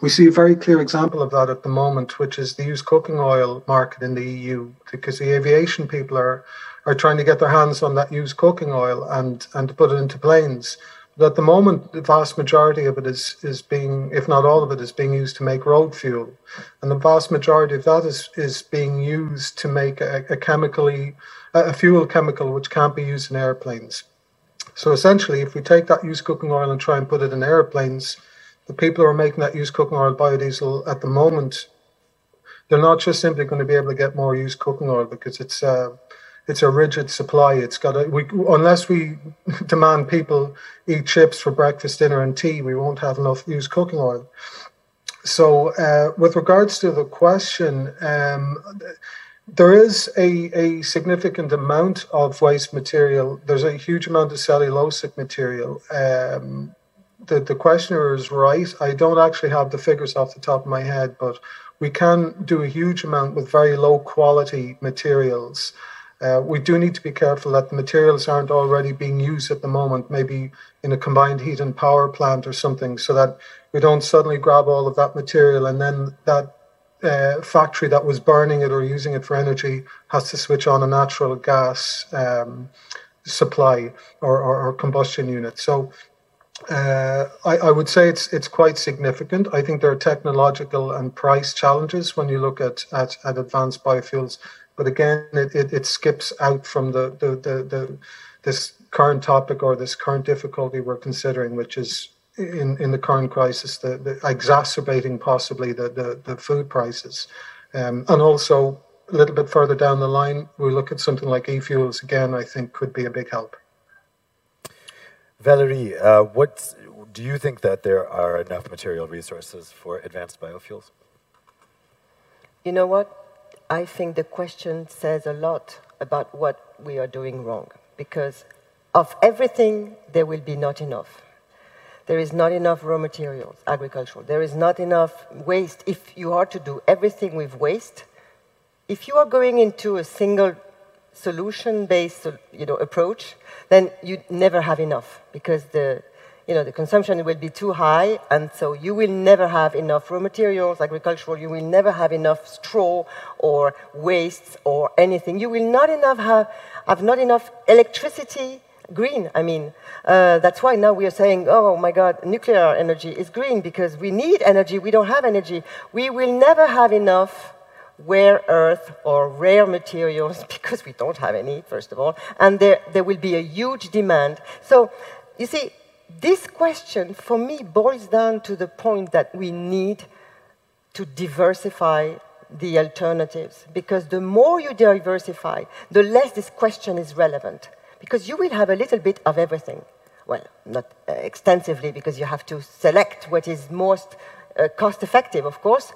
we see a very clear example of that at the moment, which is the used cooking oil market in the EU, because the aviation people are are trying to get their hands on that used cooking oil and and put it into planes. But at the moment, the vast majority of it is, is being, if not all of it, is being used to make road fuel. And the vast majority of that is, is being used to make a, a chemically, a fuel chemical which can't be used in airplanes. So essentially, if we take that used cooking oil and try and put it in airplanes, the people who are making that used cooking oil biodiesel at the moment, they're not just simply going to be able to get more used cooking oil because it's uh, it's a rigid supply. It's got a, we unless we demand people eat chips for breakfast, dinner, and tea, we won't have enough used cooking oil. So, uh, with regards to the question, um, there is a, a significant amount of waste material. There's a huge amount of cellulosic material. Um, the, the questioner is right. I don't actually have the figures off the top of my head, but we can do a huge amount with very low quality materials. Uh, we do need to be careful that the materials aren't already being used at the moment, maybe in a combined heat and power plant or something, so that we don't suddenly grab all of that material and then that uh, factory that was burning it or using it for energy has to switch on a natural gas um, supply or, or, or, combustion unit. So uh, I, I, would say it's it's quite significant. I think there are technological and price challenges when you look at, at, at advanced biofuels but again, it, it, it skips out from the, the, the, the, this current topic or this current difficulty we're considering, which is in, in the current crisis, the, the exacerbating possibly the, the, the food prices. Um, and also a little bit further down the line, we look at something like e-fuels again, I think could be a big help. Valerie, uh, what do you think that there are enough material resources for advanced biofuels? You know what? I think the question says a lot about what we are doing wrong because of everything, there will be not enough. There is not enough raw materials, agricultural. There is not enough waste. If you are to do everything with waste, if you are going into a single solution-based you know, approach, then you never have enough because the, you know, the consumption will be too high, and so you will never have enough raw materials, agricultural, you will never have enough straw or wastes or anything. You will not enough have, have not enough electricity, green, I mean. Uh, that's why now we are saying, oh my God, nuclear energy is green because we need energy, we don't have energy. We will never have enough rare earth or rare materials because we don't have any, first of all, and there, there will be a huge demand. So, you see, this question, for me, boils down to the point that we need to diversify the alternatives because the more you diversify, the less this question is relevant because you will have a little bit of everything. Well, not extensively because you have to select what is most uh, cost effective, of course.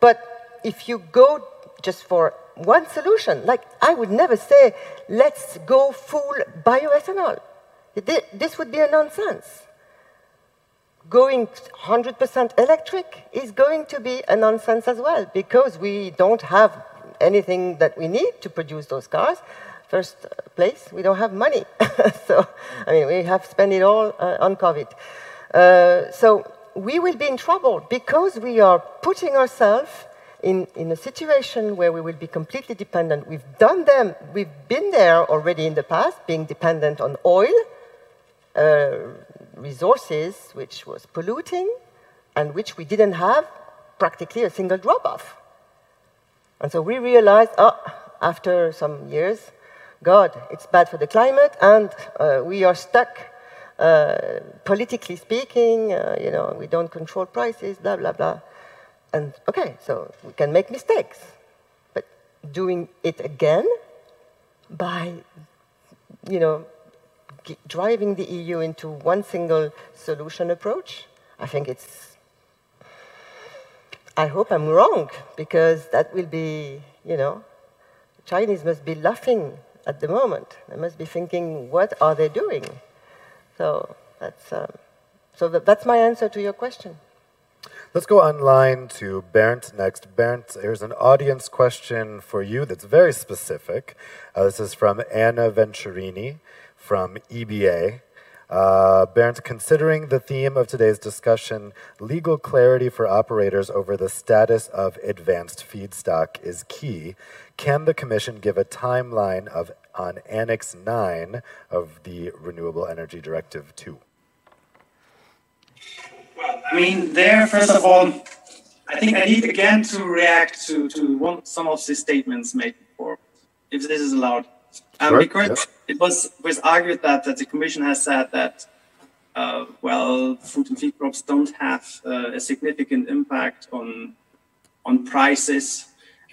But if you go just for one solution, like I would never say, let's go full bioethanol. This would be a nonsense going 100% electric is going to be a nonsense as well because we don't have anything that we need to produce those cars. First place, we don't have money. so, I mean, we have spent it all uh, on COVID. Uh, so, we will be in trouble because we are putting ourselves in, in a situation where we will be completely dependent. We've done them, we've been there already in the past, being dependent on oil. Uh, resources which was polluting and which we didn't have practically a single drop of. And so we realized, oh, after some years, God, it's bad for the climate, and uh, we are stuck, uh, politically speaking, uh, you know, we don't control prices, blah, blah, blah. And okay, so we can make mistakes. But doing it again by, you know, driving the EU into one single solution approach. I think it's. I hope I'm wrong because that will be, you know, Chinese must be laughing at the moment. They must be thinking, what are they doing? So that's um, so that, that's my answer to your question. Let's go online to Bernd next. Bernd, here's an audience question for you that's very specific. Uh, this is from Anna Venturini from EBA. Uh, Bernd, considering the theme of today's discussion, legal clarity for operators over the status of advanced feedstock is key. Can the Commission give a timeline of on Annex 9 of the Renewable Energy Directive 2? Well, I mean, there, first of all, I think I need again to react to, to one, some of the statements made before, if this is allowed. Um, sure, because it was was argued that, that the commission has said that uh, well, food and feed crops don't have uh, a significant impact on on prices,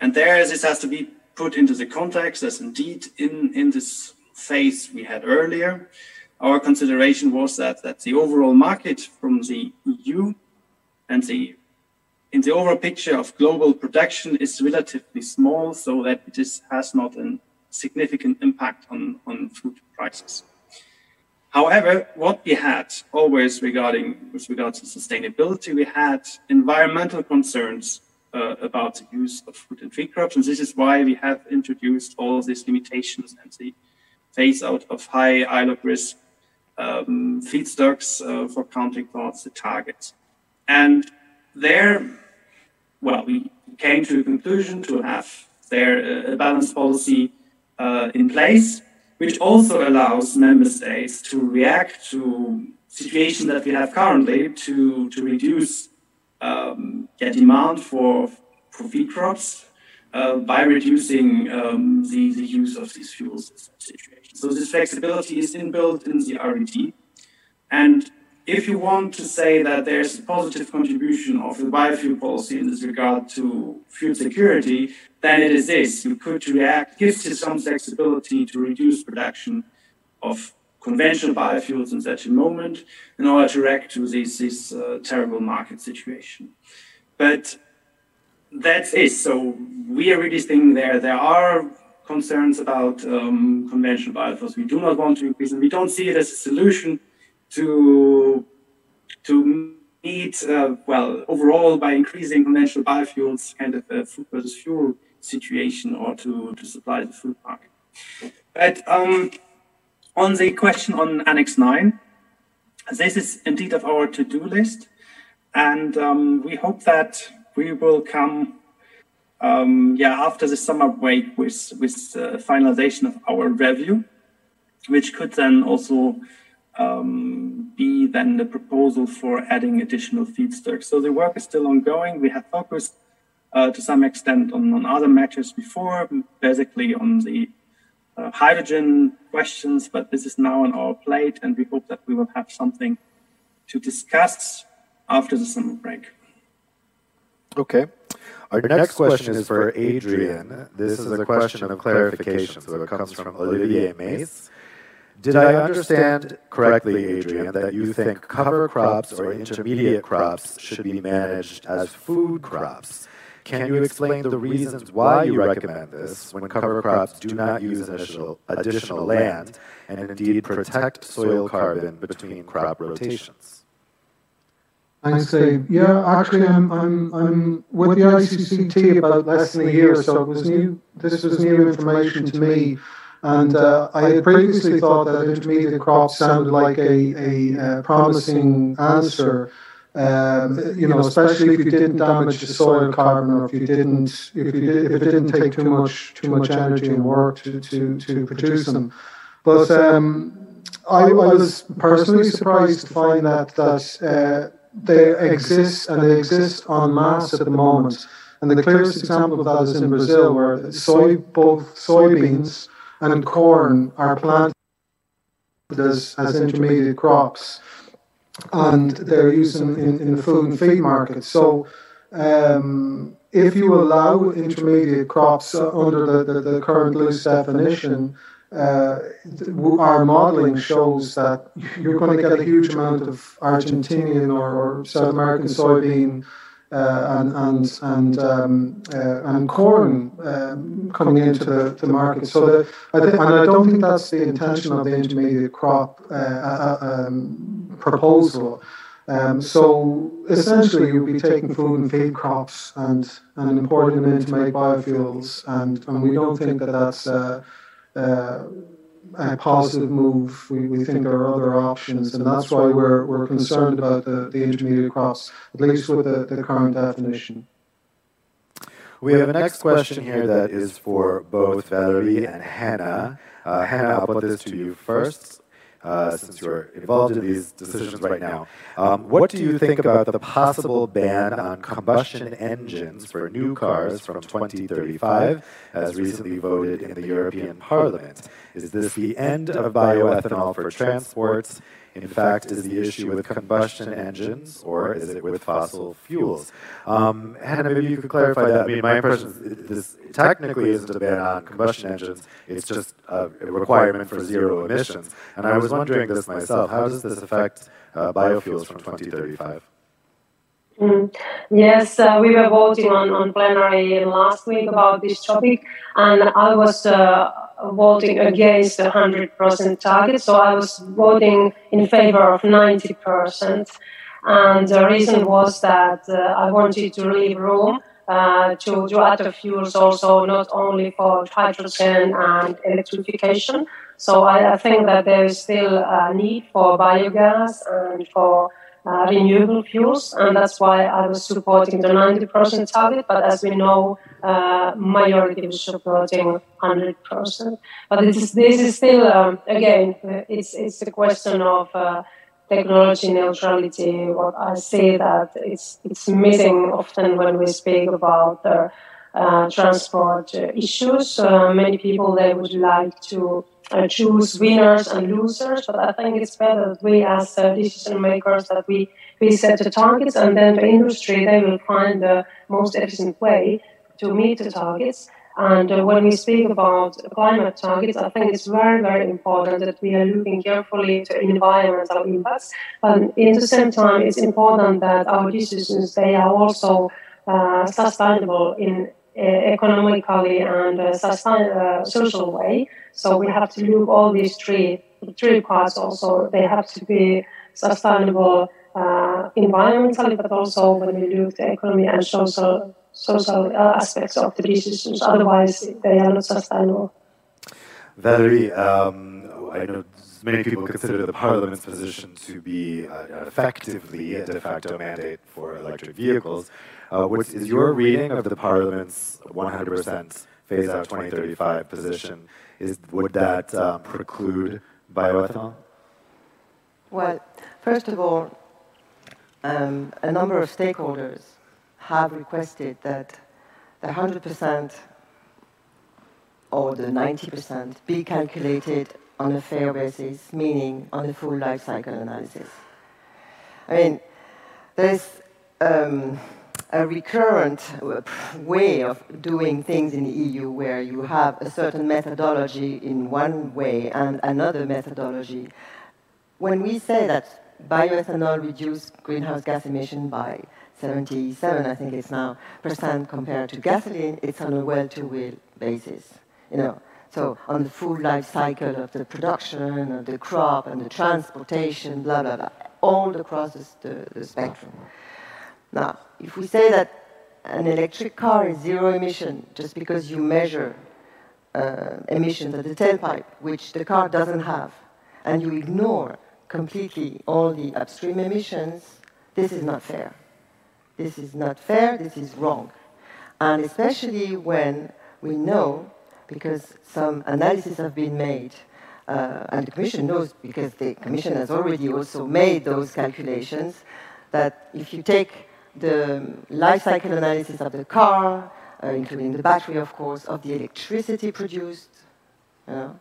and there this has to be put into the context. As indeed in in this phase we had earlier, our consideration was that that the overall market from the EU and the in the overall picture of global production is relatively small, so that this has not an significant impact on, on food prices. However, what we had always regarding with regards to sustainability, we had environmental concerns uh, about the use of food and feed crops, and this is why we have introduced all these limitations and the phase out of high ILUC risk um, feedstocks uh, for counting towards the targets. And there, well, we came to a conclusion to have there a balanced policy uh, in place, which also allows member states to react to situations that we have currently to, to reduce um, demand for, for feed crops uh, by reducing um, the, the use of these fuels in such situations. So this flexibility is inbuilt in the RED. And if you want to say that there's a positive contribution of the biofuel policy in this regard to fuel security, then it is this. You could react, gives you some flexibility to reduce production of conventional biofuels in such a moment in order to react to this, this uh, terrible market situation. But that's it. So we are really thinking there. There are concerns about um, conventional biofuels. We do not want to increase them. We don't see it as a solution to to meet uh, well overall by increasing conventional biofuels kind of a food versus fuel situation or to, to supply the food market. But um, on the question on Annex 9, this is indeed of our to-do list. And um, we hope that we will come um, yeah, after the summer break with, with the finalization of our review, which could then also um, be then the proposal for adding additional feedstocks. So the work is still ongoing. We have focused uh, to some extent on, on other matters before, basically on the uh, hydrogen questions, but this is now on our plate, and we hope that we will have something to discuss after the summer break. Okay. Our next question is for Adrian. This is a question of clarification, so it comes from Olivier Mace. Did I understand correctly, Adrian, that you think cover crops or intermediate crops should be managed as food crops? Can you explain the reasons why you recommend this when cover crops do not use additional, additional land and indeed protect soil carbon between crop rotations? I say, yeah, actually, I'm, I'm, I'm with the ICCT about less than a year, so it was new. This was new information to me, and uh, I had previously thought that intermediate crops sounded like a, a, a promising answer. Um, you know, especially if you didn't damage the soil carbon, or if you didn't, if you did, if it didn't take too much too much energy and work to to, to produce them. But um, I, I was personally surprised to find that that. Uh, they exist and they exist en masse at the moment. And the clearest example of that is in Brazil, where soy, both soybeans and corn are planted as, as intermediate crops, and they're used in, in, the food and feed market. So, um, if you allow intermediate crops under the, the, the current loose definition, uh, our modeling shows that you're going to get a huge amount of Argentinian or, or South American soybean and and and um, uh, and corn um, coming into the, the market. So I and I don't think that's the intention of the intermediate crop uh, uh, um, proposal. Um, so essentially, you'll be taking food and feed crops and, and importing them in to make biofuels, and, and we don't think that that's uh, uh, a positive move. We, we think there are other options, and that's why we're, we're concerned about the, the intermediate crops, at least with the, the current definition. We have a next question here that is for both Valerie and Henna. Uh, Henna, I'll put this to you first uh, since you're involved in these decisions right now. Um, what do you think about the possible ban on combustion engines for new cars from 2035, as recently voted in the European Parliament? Is this the end of bioethanol for transports? In fact, is the issue with combustion engines or is it with fossil fuels? Um, Henna, maybe you could clarify that. I mean, my impression is this technically isn't a ban on combustion engines, it's just a, requirement for zero emissions. And I was wondering this myself how does this affect uh, biofuels from 2035? Mm. Yes, uh, we were voting on, on plenary last week about this topic, and I was uh, voting against the 100% target. So I was voting in favor of 90%. And the reason was that uh, I wanted to leave room uh, to, to other fuels also, not only for hydrogen and electrification. So I, I think that there is still a need for biogas and for uh, renewable fuels, and that's why I was supporting the 90% target. But as we know, uh, majority was supporting 100%. But this is this is still um, again, it's it's a question of uh, technology neutrality. What I say that it's it's missing often when we speak about the uh, transport issues. Uh, many people they would like to uh, choose winners and losers, but I think it's better that we as uh, decision makers that we, we set the targets and then the industry they will find the most efficient way to meet the targets. And uh, when we speak about climate targets, I think it's very, very important that we are looking carefully to environmental impacts. But in the same time, it's important that our decisions they are also uh, sustainable in economically and uh, uh, social way. So we have to look all these three three parts also. They have to be sustainable uh, environmentally, but also when we look the economy and social social uh, aspects of the decisions. Otherwise, they are not sustainable. Valerie, um, I know many people consider the Parliament's position to be uh, effectively a de facto mandate for electric vehicles. Uh, what is your reading of the Parliament's 100% phase out 2035 position? Is would that um, preclude bioethanol? Well, first of all, um, a number of stakeholders have requested that the 100% or the 90% be calculated on a fair basis, meaning on a full life cycle analysis. I mean, there's um, a recurrent way of doing things in the EU where you have a certain methodology in one way and another methodology. When we say that bioethanol reduced greenhouse gas emission by 77, I think it's now, percent compared to gasoline, it's on a well-to-wheel basis. You know, so on the full life cycle of the production, of the crop, and the transportation, blah, blah, blah, all across the, the spectrum. Now, if we say that an electric car is zero emission just because you measure uh, emissions at the tailpipe, which the car doesn't have, and you ignore completely all the upstream emissions, this is not fair. This is not fair, this is wrong. And especially when we know, because some analysis have been made, uh, and the Commission knows, because the Commission has already also made those calculations, that if you take the life cycle analysis of the car, uh, including the battery, of course, of the electricity produced. You know?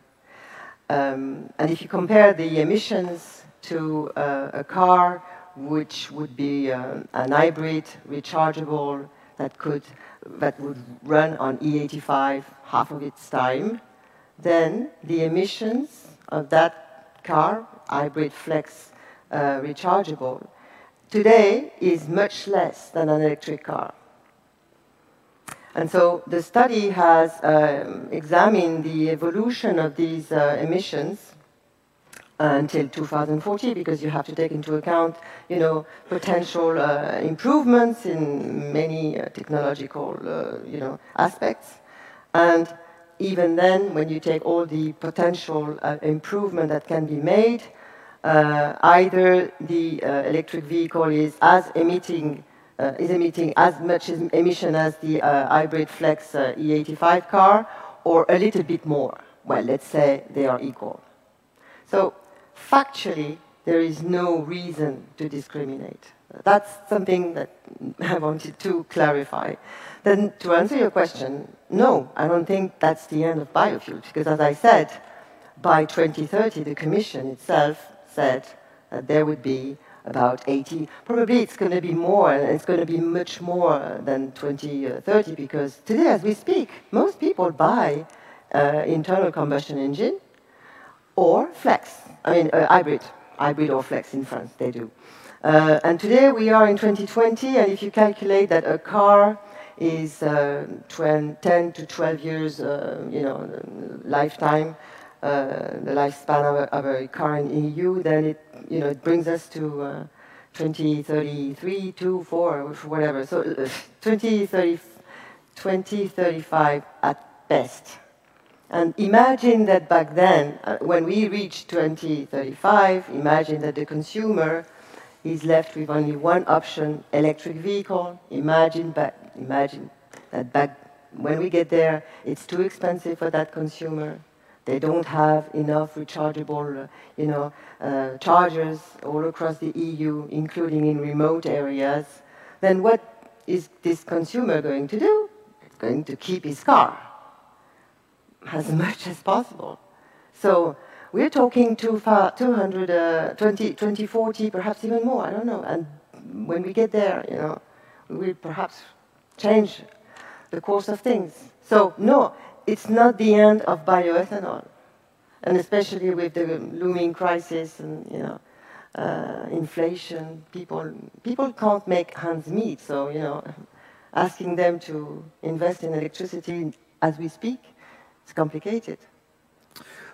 um, and if you compare the emissions to uh, a car which would be uh, an hybrid rechargeable that could that would run on E85 half of its time, then the emissions of that car, hybrid flex uh, rechargeable, today is much less than an electric car. And so the study has um, examined the evolution of these uh, emissions until 2040 because you have to take into account, you know, potential uh, improvements in many uh, technological, uh, you know, aspects. And even then, when you take all the potential uh, improvement that can be made, either the uh, electric vehicle is as emitting uh, is emitting as much emission as the hybrid flex E85 car, or a little bit more. Well, let's say they are equal. So factually, there is no reason to discriminate. That's something that I wanted to clarify. Then, to answer your question, no, I don't think that's the end of biofuels, because as I said, by 2030, the Commission itself said that there would be about 80. Probably it's going to be more, and it's going to be much more than 20 or 30, because today, as we speak, most people buy uh, internal combustion engine or flex. I mean, uh, hybrid, hybrid or flex in France, they do. Uh, and today we are in 2020, and if you calculate that a car is uh, 10 to 12 years, uh, you know, lifetime, uh, the lifespan of a, of a, in EU, then it, you know, it brings us to uh, 2033, 2, 4, whatever. So uh, 2030, 2035 at best. And imagine that back then, uh, when we reach 2035, imagine that the consumer is left with only one option, electric vehicle. Imagine, back, imagine that back when we get there, it's too expensive for that consumer. They don't have enough rechargeable, you know, uh, chargers all across the EU, including in remote areas. Then what is this consumer going to do? It's going to keep his car as much as possible. So we're talking too far, 200, uh, 20, 2040, perhaps even more, I don't know. And when we get there, you know, we will perhaps change the course of things. So no, it's not the end of bioethanol, and especially with the looming crisis and you know uh, inflation, people people can't make hands meet. So you know, asking them to invest in electricity as we speak, it's complicated.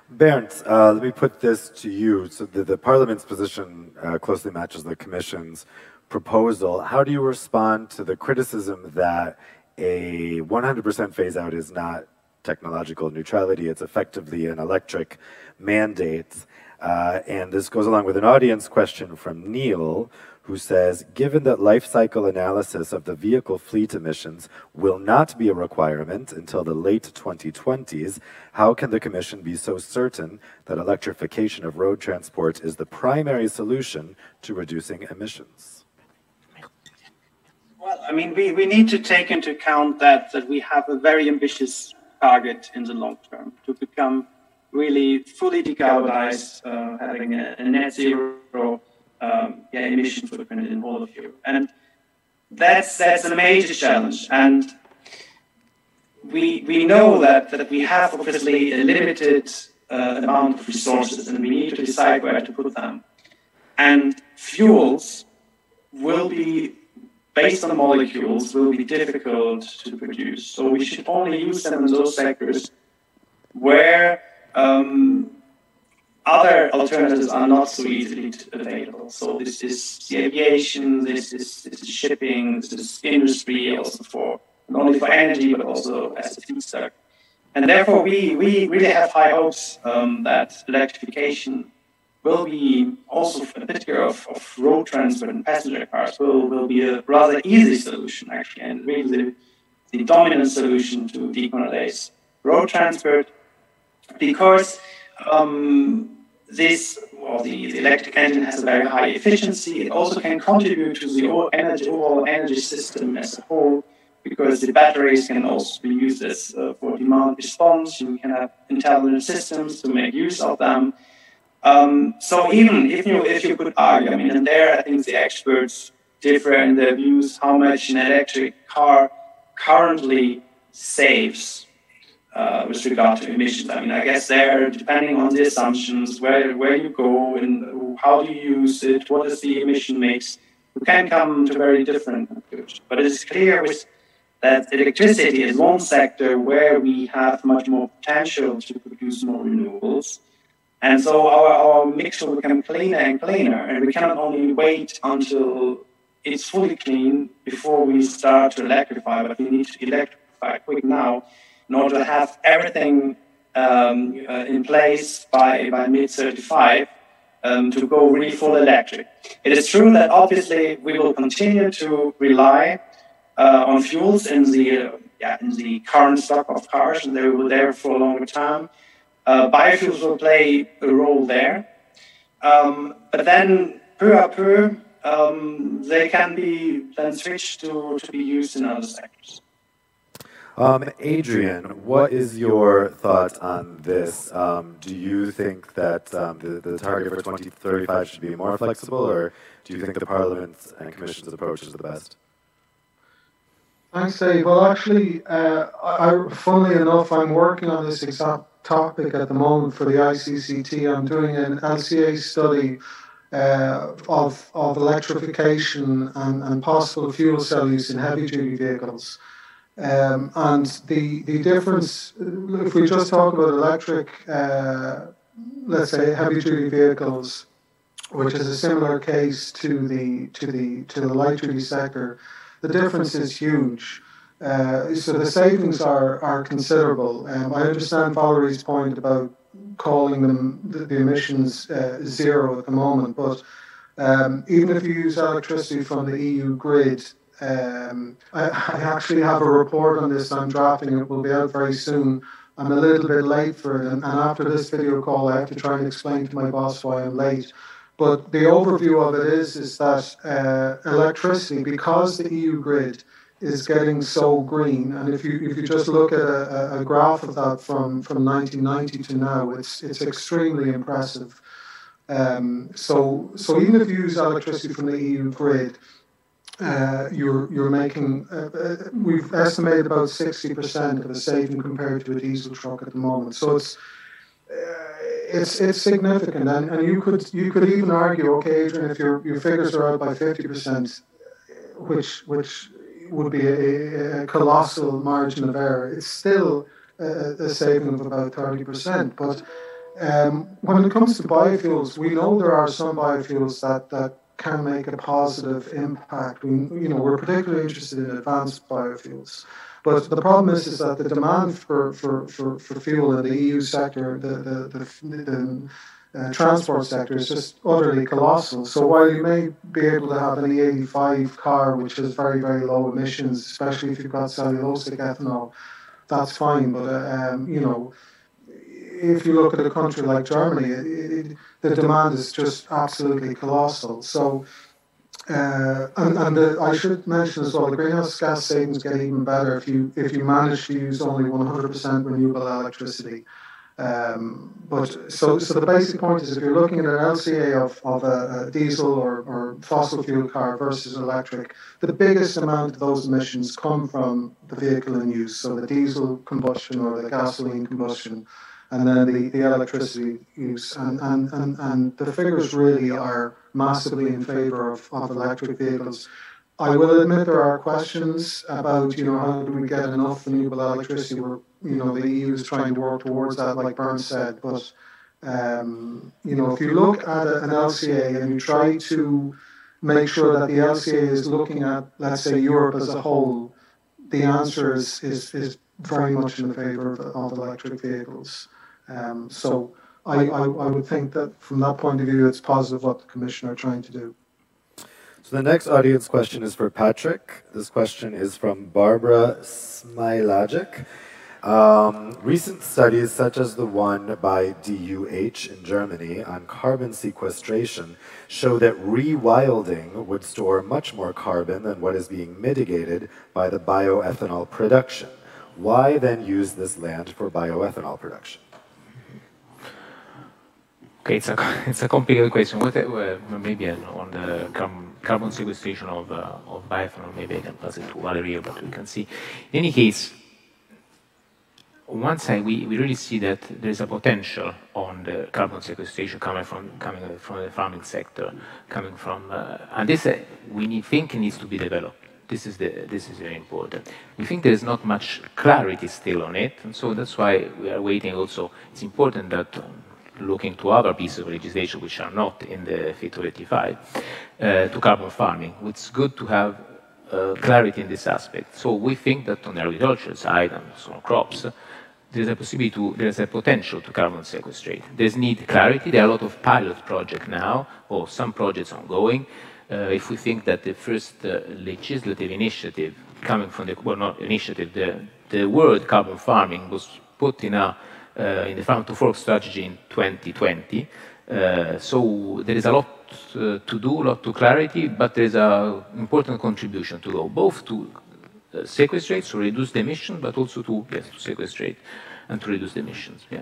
Bernd, uh, let me put this to you. So the, the Parliament's position uh, closely matches the Commission's proposal. How do you respond to the criticism that a 100% phase out is not technological neutrality. It's effectively an electric mandate. Uh, and this goes along with an audience question from Neil, who says, given that life cycle analysis of the vehicle fleet emissions will not be a requirement until the late 2020s, how can the Commission be so certain that electrification of road transport is the primary solution to reducing emissions? Well, I mean, we, we need to take into account that, that we have a very ambitious target in the long term to become really fully decarbonized, uh, having a, a, net zero um, yeah, emission footprint in all of Europe. And that's that's a major challenge, and we we know that that we have obviously a limited uh, amount of resources, and we need to decide where to put them. And fuels will be based on molecules will be difficult to produce. So we should only use them in those sectors where um, other alternatives are not so easily available. So this is the aviation, this is, this is shipping, this is industry, also for not only for energy but also as a feedstock. And therefore, we, we really have high hopes um, that electrification will be also a picture of, of road transport and passenger cars will, will be a rather easy solution actually, and really the, the dominant solution to decarbonize road transport because um, this well, the, the electric engine has a very high efficiency. It also can contribute to the energy, overall energy system as a whole because the batteries can also be used as uh, for demand response. You can have intelligent systems to make use of them. Um, so even if you if you could argue, I mean, and there I think the experts differ in their views how much an electric car currently saves uh, with regard to emissions. I mean, I guess there, depending on the assumptions, where where you go and how you use it, what is the emission mix, you can come to very different conclusions. But it is clear with that electricity is one sector where we have much more potential to produce more renewables. And so our, our mix will become cleaner and cleaner, and we cannot only wait until it's fully clean before we start to electrify, but we need to electrify quick now in order to have everything um, uh, in place by, by mid 35 um, to go really full electric. It is true that obviously we will continue to rely uh, on fuels in the, uh, yeah, in the current stock of cars, and they will there for a longer time. Uh, biofuels will play a role there. Um, but then, peu à peu, um, they can be then switched to, to be used in other sectors. Um, Adrian, what is your thoughts on this? Um, do you think that um, the, the target for 2035 should be more flexible, or do you think the Parliament's and Commission's approach is the best? Thanks, Dave. Well, actually, uh, I, funnily enough, I'm working on this exact topic at the moment for the ICCT. I'm doing an LCA study uh, of, of electrification and, and possible fuel cell use in heavy duty vehicles. Um, and the, the difference, if we just talk about electric, uh, let's say heavy duty vehicles, which is a similar case to the, to the, to the light duty sector, the difference is huge. Uh, so the savings are, are considerable. Um, I understand Valerie's point about calling them the, the emissions uh, zero at the moment, but um, even if you use electricity from the EU grid, um, I, I, actually have a report on this. I'm drafting it. will be out very soon. I'm a little bit late for it, and, and after this video call, I have to try and explain to my boss why I'm late. But the overview of it is is that uh, electricity, because the EU grid is getting so green. And if you if you just look at a, a graph of that from, from 1990 to now, it's it's extremely impressive. Um, so so even if you use electricity from the EU grid, uh, you're you're making uh, uh, we've estimated about 60% of a saving compared to a diesel truck at the moment. So it's uh, it's it's significant, and, and you could you could even argue, okay, Adrian, if your your figures are out by 50%, which which would be a, a colossal margin of error. It's still a, a saving of about 30%. But um, when it comes to biofuels, we know there are some biofuels that, that can make a positive impact. We, you know, we're particularly interested in advanced biofuels. But the problem is, is that the demand for, for, for, for fuel in the EU sector, the, the, the, the uh, transport sector is just utterly colossal. So while you may be able to have an E85 car which has very, very low emissions, especially if you've got cellulosic ethanol, that's fine. But, uh, um, you know, if you look at a country like Germany, it, it, the demand is just absolutely colossal. So, uh, and, and the, I should mention as well, the greenhouse gas savings get even better if you if you manage to use only 100% renewable electricity. Um, but so, so the basic point is if you're looking at an LCA of, of a, a diesel or, or fossil fuel car versus electric, the biggest amount of those emissions come from the vehicle in use. So the diesel combustion or the gasoline combustion, and then the, the electricity use. And, and, and, and the figures really are massively in favor of, of electric vehicles. I will admit there are questions about, you know, how do we get enough renewable electricity? We're, you know, the EU is trying to work towards that, like Bernd said. But, um, you know, if you look at an LCA and you try to make sure that the LCA is looking at, let's say, Europe as a whole, the answer is, is, is very much in favor of, of electric vehicles. Um, so I, I, I would think that from that point of view, it's positive what the Commission are trying to do. So the next audience question is for Patrick. This question is from Barbara Smilagic. Um, recent studies, such as the one by DUH in Germany on carbon sequestration, show that rewilding would store much more carbon than what is being mitigated by the bioethanol production. Why then use this land for bioethanol production? Okay, it's a, it's a complicated question. What, uh, maybe on the carbon, carbon sequestration of, uh, of bioethanol, maybe I can pass it to Valeria, but we can see. In any case, on one side, we, we really see that there is a potential on the carbon sequestration coming from coming from the farming sector, coming from, uh, and this uh, we need, think needs to be developed. This is the this is very important. We think there is not much clarity still on it, and so that's why we are waiting. Also, it's important that um, looking to other pieces of legislation which are not in the Fit to 85 uh, to carbon farming. It's good to have uh, clarity in this aspect. So we think that on the agricultural side and on crops, there's a possibility to, there's a potential to carbon sequestrate. There's need clarity. There are a lot of pilot projects now, or some projects ongoing. Uh, if we think that the first uh, legislative initiative coming from the, well, not initiative, the, the word carbon farming was put in a uh, in the Farm to Fork strategy in 2020. Uh, so there is a lot uh, to do, a lot to clarity, but there is an important contribution to go, both to Uh, sequestrate, so reduce the emission, but also to, yes, to sequestrate and to reduce the emissions. Yeah.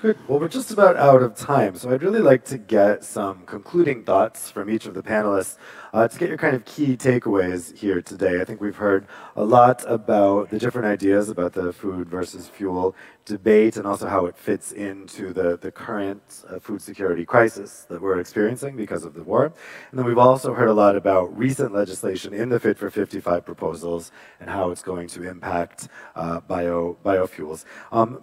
Good. Well, we're just about out of time, so I'd really like to get some concluding thoughts from each of the panelists uh, to get your kind of key takeaways here today. I think we've heard a lot about the different ideas about the food versus fuel debate and also how it fits into the, the current uh, food security crisis that we're experiencing because of the war. And then we've also heard a lot about recent legislation in the Fit for 55 proposals and how it's going to impact uh, bio, biofuels. Um,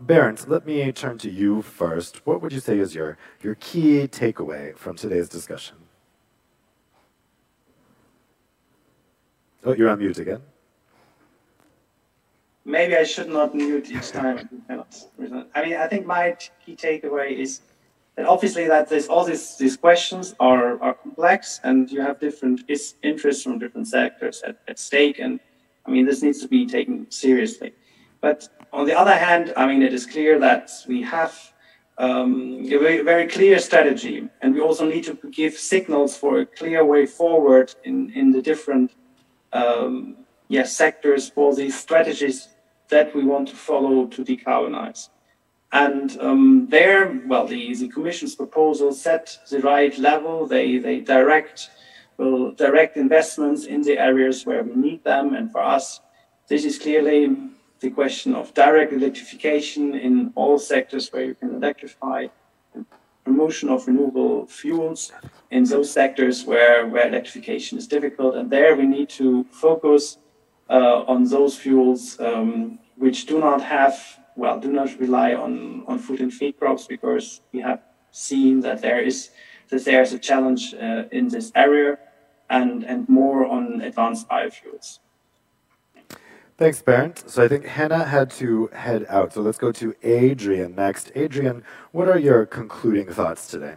let me turn to you first. What would you say is your, your key takeaway from today's discussion? Oh, you're on mute again maybe I should not mute each time. I mean, I think my key takeaway is that obviously that all these these questions are are complex, and you have different interests from different sectors at, at stake, and I mean this needs to be taken seriously. But on the other hand, I mean it is clear that we have um, a very, very clear strategy, and we also need to give signals for a clear way forward in in the different um, yes sectors for these strategies that we want to follow to decarbonize. And um, there, well, the, the Commission's proposal set the right level. They, they direct, will direct investments in the areas where we need them. And for us, this is clearly the question of direct electrification in all sectors where you can electrify, promotion of renewable fuels in those sectors where, where electrification is difficult. And there we need to focus uh, on those fuels um, which do not have, well, do not rely on, on food and feed crops because we have seen that there is that there is a challenge uh, in this area and, and more on advanced biofuels. Thanks, Bernd. So I think Henna had to head out. So let's go to Adrian next. Adrian, what are your concluding thoughts today?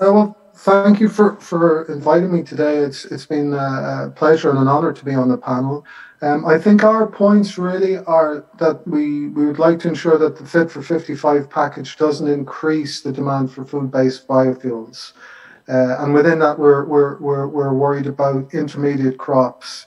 Uh, well, thank you for, for inviting me today. It's it's been a, pleasure and an honor to be on the panel. Um, I think our points really are that we, we would like to ensure that the Fit for 55 package doesn't increase the demand for food-based biofuels. Uh, and within that, we're, we're, we're, we're worried about intermediate crops.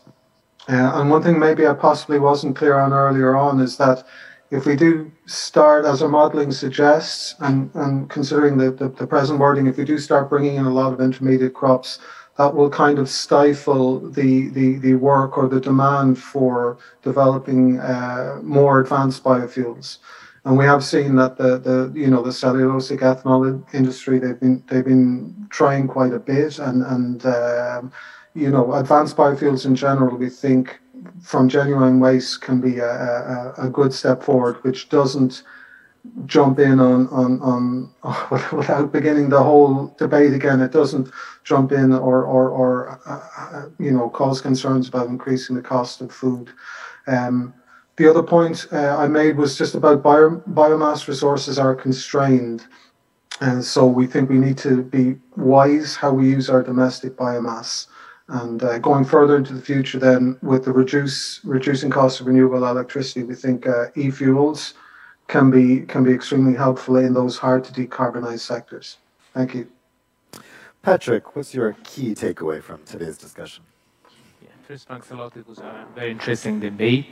Uh, and one thing maybe I possibly wasn't clear on earlier on is that if we do start, as our modelling suggests, and, and considering the, the, the, present wording, if we do start bringing in a lot of intermediate crops, that will kind of stifle the, the, the work or the demand for developing uh, more advanced biofuels. And we have seen that the, the you know the cellulosic ethanol industry they've been they've been trying quite a bit and and um, you know advanced biofuels in general we think from genuine waste can be a, a, a good step forward, which doesn't jump in on, on, on without beginning the whole debate again. It doesn't jump in or, or, or uh, uh, you know, cause concerns about increasing the cost of food. Um, the other point uh, I made was just about bio, biomass resources are constrained. And so we think we need to be wise how we use our domestic biomass. And uh, going further into the future, then with the reduce reducing cost of renewable electricity, we think uh, e-fuels can be can be extremely helpful in those hard to decarbonize sectors. Thank you. Patrick, what's your key takeaway from today's discussion? Yeah, first, thanks a lot. It was a very interesting debate.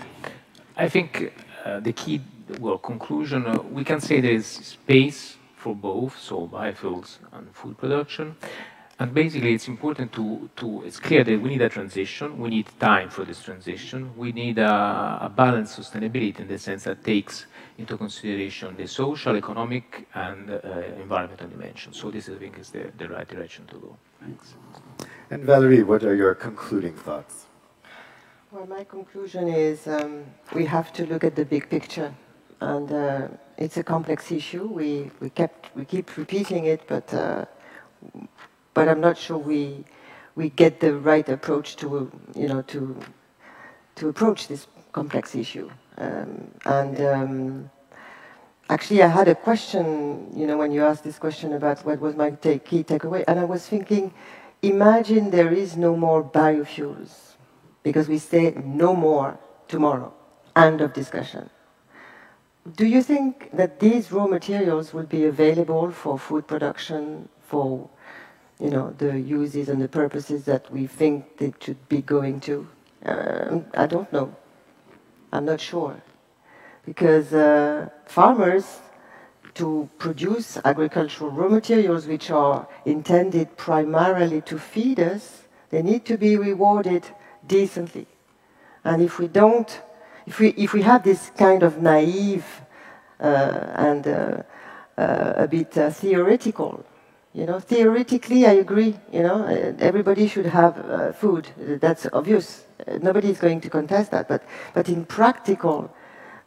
I think uh, the key, well, conclusion, uh, we can say there is space for both, so biofuels and food production. And basically, it's important to, to, it's clear that we need a transition. We need time for this transition. We need a, a balanced sustainability in the sense that takes into consideration the social, economic, and uh, environmental dimension. So this, I think, is the, the right direction to go. Thanks. And Valerie, what are your concluding thoughts? Well, my conclusion is um, we have to look at the big picture. And uh, it's a complex issue. We, we, kept, we keep repeating it, but uh, but I'm not sure we we get the right approach to you know to to approach this complex issue. Um, and um, actually, I had a question. You know, when you asked this question about what was my take, key takeaway, and I was thinking, imagine there is no more biofuels because we say no more tomorrow. End of discussion. Do you think that these raw materials will be available for food production, for you know, the uses and the purposes that we think they should be going to? Um, I don't know. I'm not sure. Because uh, farmers, to produce agricultural raw materials which are intended primarily to feed us, they need to be rewarded decently. And if we don't, if we, if we have this kind of naive uh, and uh, uh a bit uh, theoretical you know, theoretically, I agree. You know, everybody should have uh, food. That's obvious. Nobody is going to contest that. But, but in practical,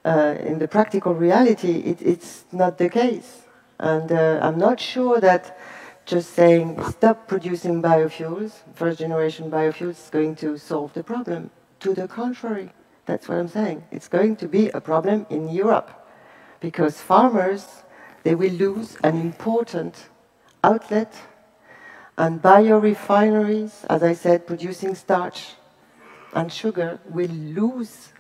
uh, in the practical reality, it, it's not the case. And uh, I'm not sure that just saying stop producing biofuels, first generation biofuels, is going to solve the problem. To the contrary, that's what I'm saying. It's going to be a problem in Europe because farmers they will lose an important outlet, and biorefineries, as I said, producing starch and sugar, will lose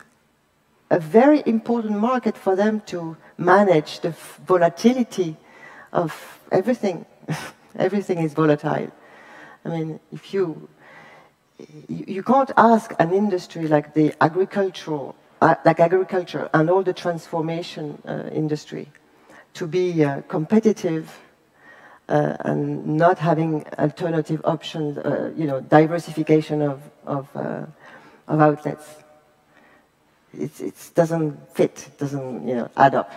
a very important market for them to manage the volatility of everything. everything is volatile. I mean, if you, you can't ask an industry like the agricultural, uh, like agriculture and all the transformation uh, industry to be uh, competitive uh, and not having alternative options, uh, you know, diversification of, of, uh, of outlets. It, it doesn't fit, it doesn't, you know, add up.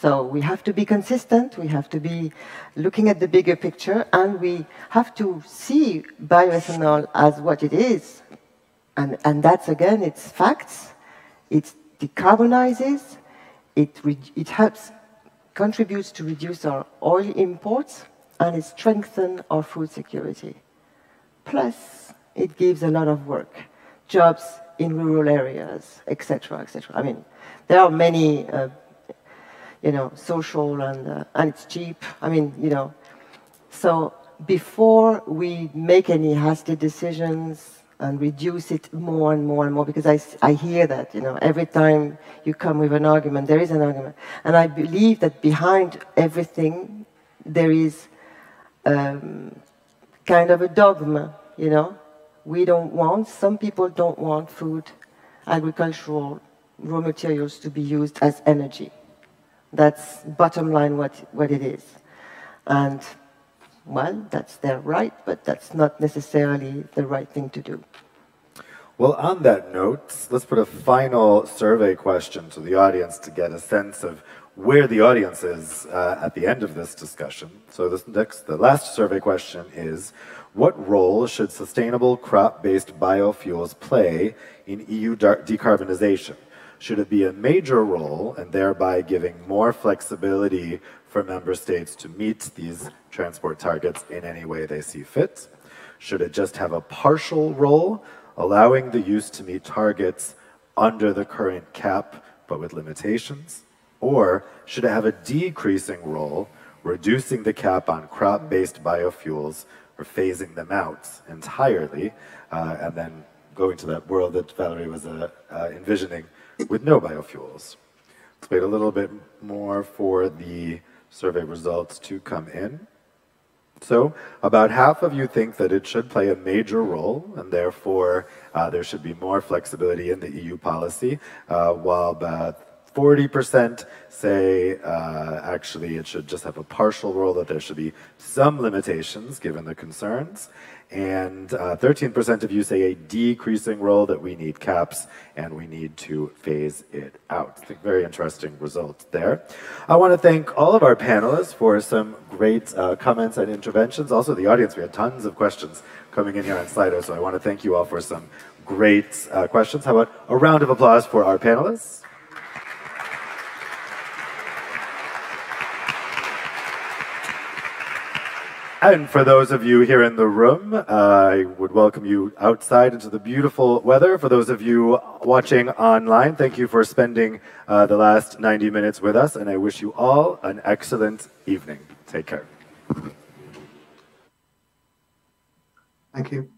So we have to be consistent, we have to be looking at the bigger picture, and we have to see bioethanol as what it is. And, and that's, again, it's facts, it decarbonizes, it, it helps, contributes to reduce our oil imports, and it strengthens our food security. Plus, it gives a lot of work, jobs in rural areas, etc., etc. I mean, there are many, uh, you know, social and uh, and it's cheap. I mean, you know, so before we make any hasty decisions and reduce it more and more and more, because I, I hear that, you know, every time you come with an argument, there is an argument. And I believe that behind everything, there is um, kind of a dogma, you know. We don't want, some people don't want food, agricultural raw materials to be used as energy. That's bottom line what, what it is. And, well, that's their right, but that's not necessarily the right thing to do. Well, on that note, let's put a final survey question to the audience to get a sense of where the audience is uh, at the end of this discussion. So this next, the last survey question is, what role should sustainable crop-based biofuels play in EU decarbonization? Should it be a major role and thereby giving more flexibility for member states to meet these transport targets in any way they see fit? Should it just have a partial role, allowing the use to meet targets under the current cap, but with limitations? Or should it have a decreasing role, reducing the cap on crop-based biofuels or phasing them out entirely, uh, and then going to that world that Valerie was uh, uh, envisioning with no biofuels. Let's wait a little bit more for the survey results to come in. So, about half of you think that it should play a major role, and therefore uh, there should be more flexibility in the EU policy, uh, while about 40% say uh, actually it should just have a partial role, that there should be some limitations given the concerns. And 13% uh, of you say a decreasing role, that we need caps and we need to phase it out. Very interesting results there. I want to thank all of our panelists for some great uh, comments and interventions. Also, the audience, we had tons of questions coming in here on Slido, so I want to thank you all for some great uh, questions. How about a round of applause for our panelists? And for those of you here in the room, I would welcome you outside into the beautiful weather. For those of you watching online, thank you for spending uh, the last 90 minutes with us, and I wish you all an excellent evening. Take care. Thank you.